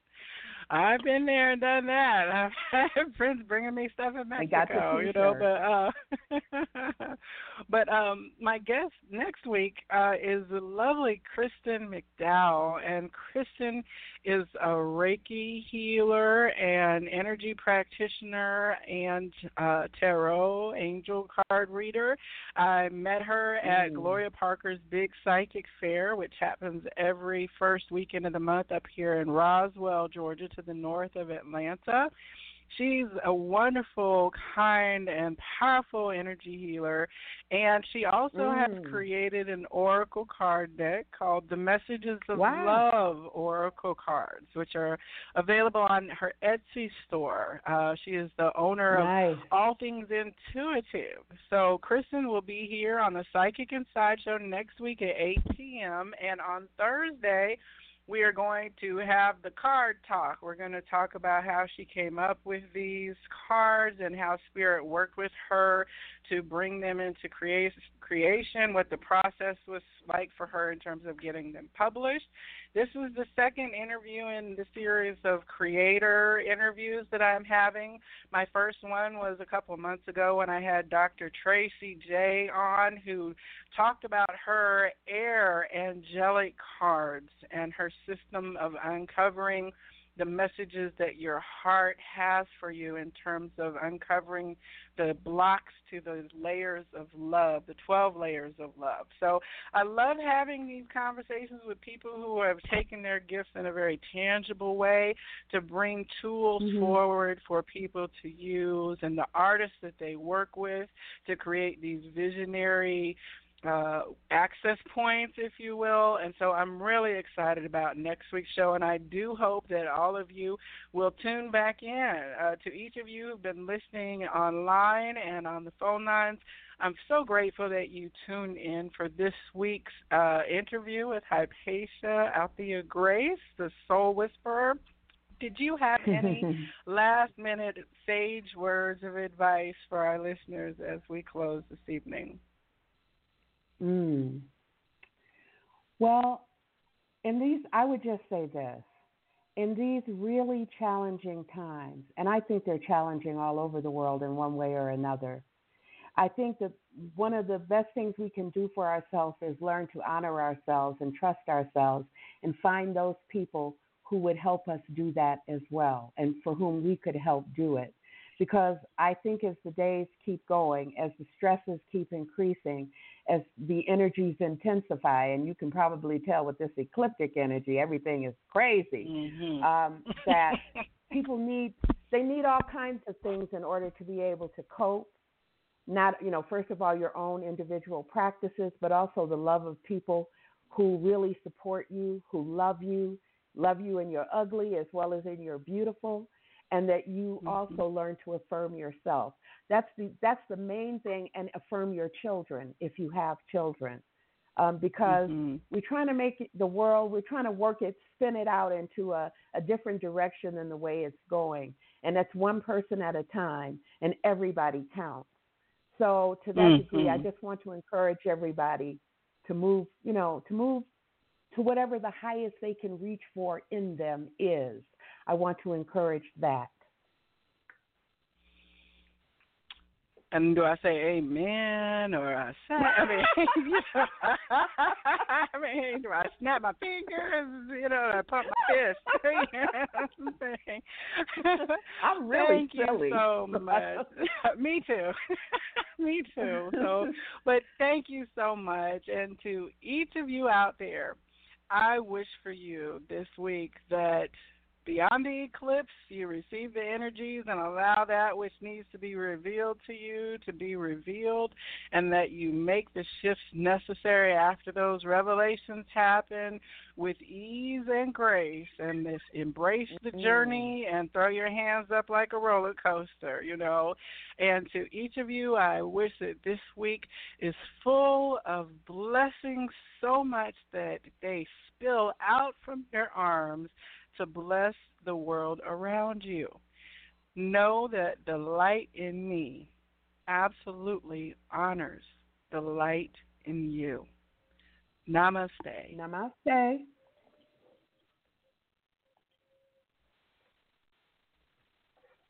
I've been there and done that. I've had friends bringing me stuff in Mexico, you know. But uh, but um, my guest next week uh, is the lovely Kristen McDowell, and Kristen is a Reiki healer and energy practitioner and uh, tarot angel card reader. I met her at mm. Gloria Parker's Big Psychic Fair, which happens every first weekend of the month up here in Roswell, Georgia, to the north of Atlanta. She's a wonderful, kind, and powerful energy healer. And she also mm. has created an oracle card deck called the Messages of
wow.
Love Oracle Cards, which are available on her Etsy store. Uh, she is the owner
nice.
of All Things Intuitive. So, Kristen will be here on the Psychic Inside Show next week at 8 p.m. And on Thursday, we are going to have the card talk. We're going to talk about how she came up with these cards and how Spirit worked with her to bring them into creation, what the process was like for her in terms of getting them published. This was the second interview in the series of creator interviews that I'm having. My first one was a couple of months ago when I had Dr. Tracy J on, who talked about her air angelic cards and her system of uncovering the messages that your heart has for you in terms of uncovering the blocks to the layers of love, the 12 layers of love. So I love having these conversations with people who have taken their gifts in a very tangible way to bring tools
mm-hmm.
forward for people to use and the artists that they work with to create these visionary uh, access points, if you will. And so I'm really excited about next week's show, and I do hope that all of you will tune back in. Uh, to each of you who've been listening online and on the phone lines, I'm so grateful that you tuned in for this week's uh, interview with Hypatia Althea Grace, the Soul Whisperer. Did you have any last minute sage words of advice for our listeners as we close this evening?
Mm. Well, in these, I would just say this. In these really challenging times, and I think they're challenging all over the world in one way or another, I think that one of the best things we can do for ourselves is learn to honor ourselves and trust ourselves and find those people who would help us do that as well and for whom we could help do it. Because I think as the days keep going, as the stresses keep increasing, as the energies intensify, and you can probably tell with this ecliptic energy, everything is crazy.
Mm-hmm.
Um, that people need they need all kinds of things in order to be able to cope. Not you know, first of all, your own individual practices, but also the love of people who really support you, who love you, love you in your ugly as well as in your beautiful, and that you mm-hmm. also learn to affirm yourself. That's the that's the main thing, and affirm your children if you have children, um, because mm-hmm. we're trying to make the world, we're trying to work it, spin it out into a, a different direction than the way it's going, and that's one person at a time, and everybody counts. So to that mm-hmm. degree, I mm-hmm. just want to encourage everybody to move, you know, to move to whatever the highest they can reach for in them is. I want to encourage that.
And do I say amen or I say I mean I mean do I snap my fingers, you know, I pump my fist.
I'm really
Thank silly. you so much. Me too. Me too. So but thank you so much and to each of you out there, I wish for you this week that beyond the eclipse, you receive the energies and allow that which needs to be revealed to you to be revealed, and that you make the shifts necessary after those revelations happen with ease and grace, and this embrace the mm-hmm. journey and throw your hands up like a roller coaster, you know. And to each of you, I wish that this week is full of blessings so much that they spill out from your arms to bless the world around you. Know that the light in me absolutely honors the light in you. Namaste.
Namaste.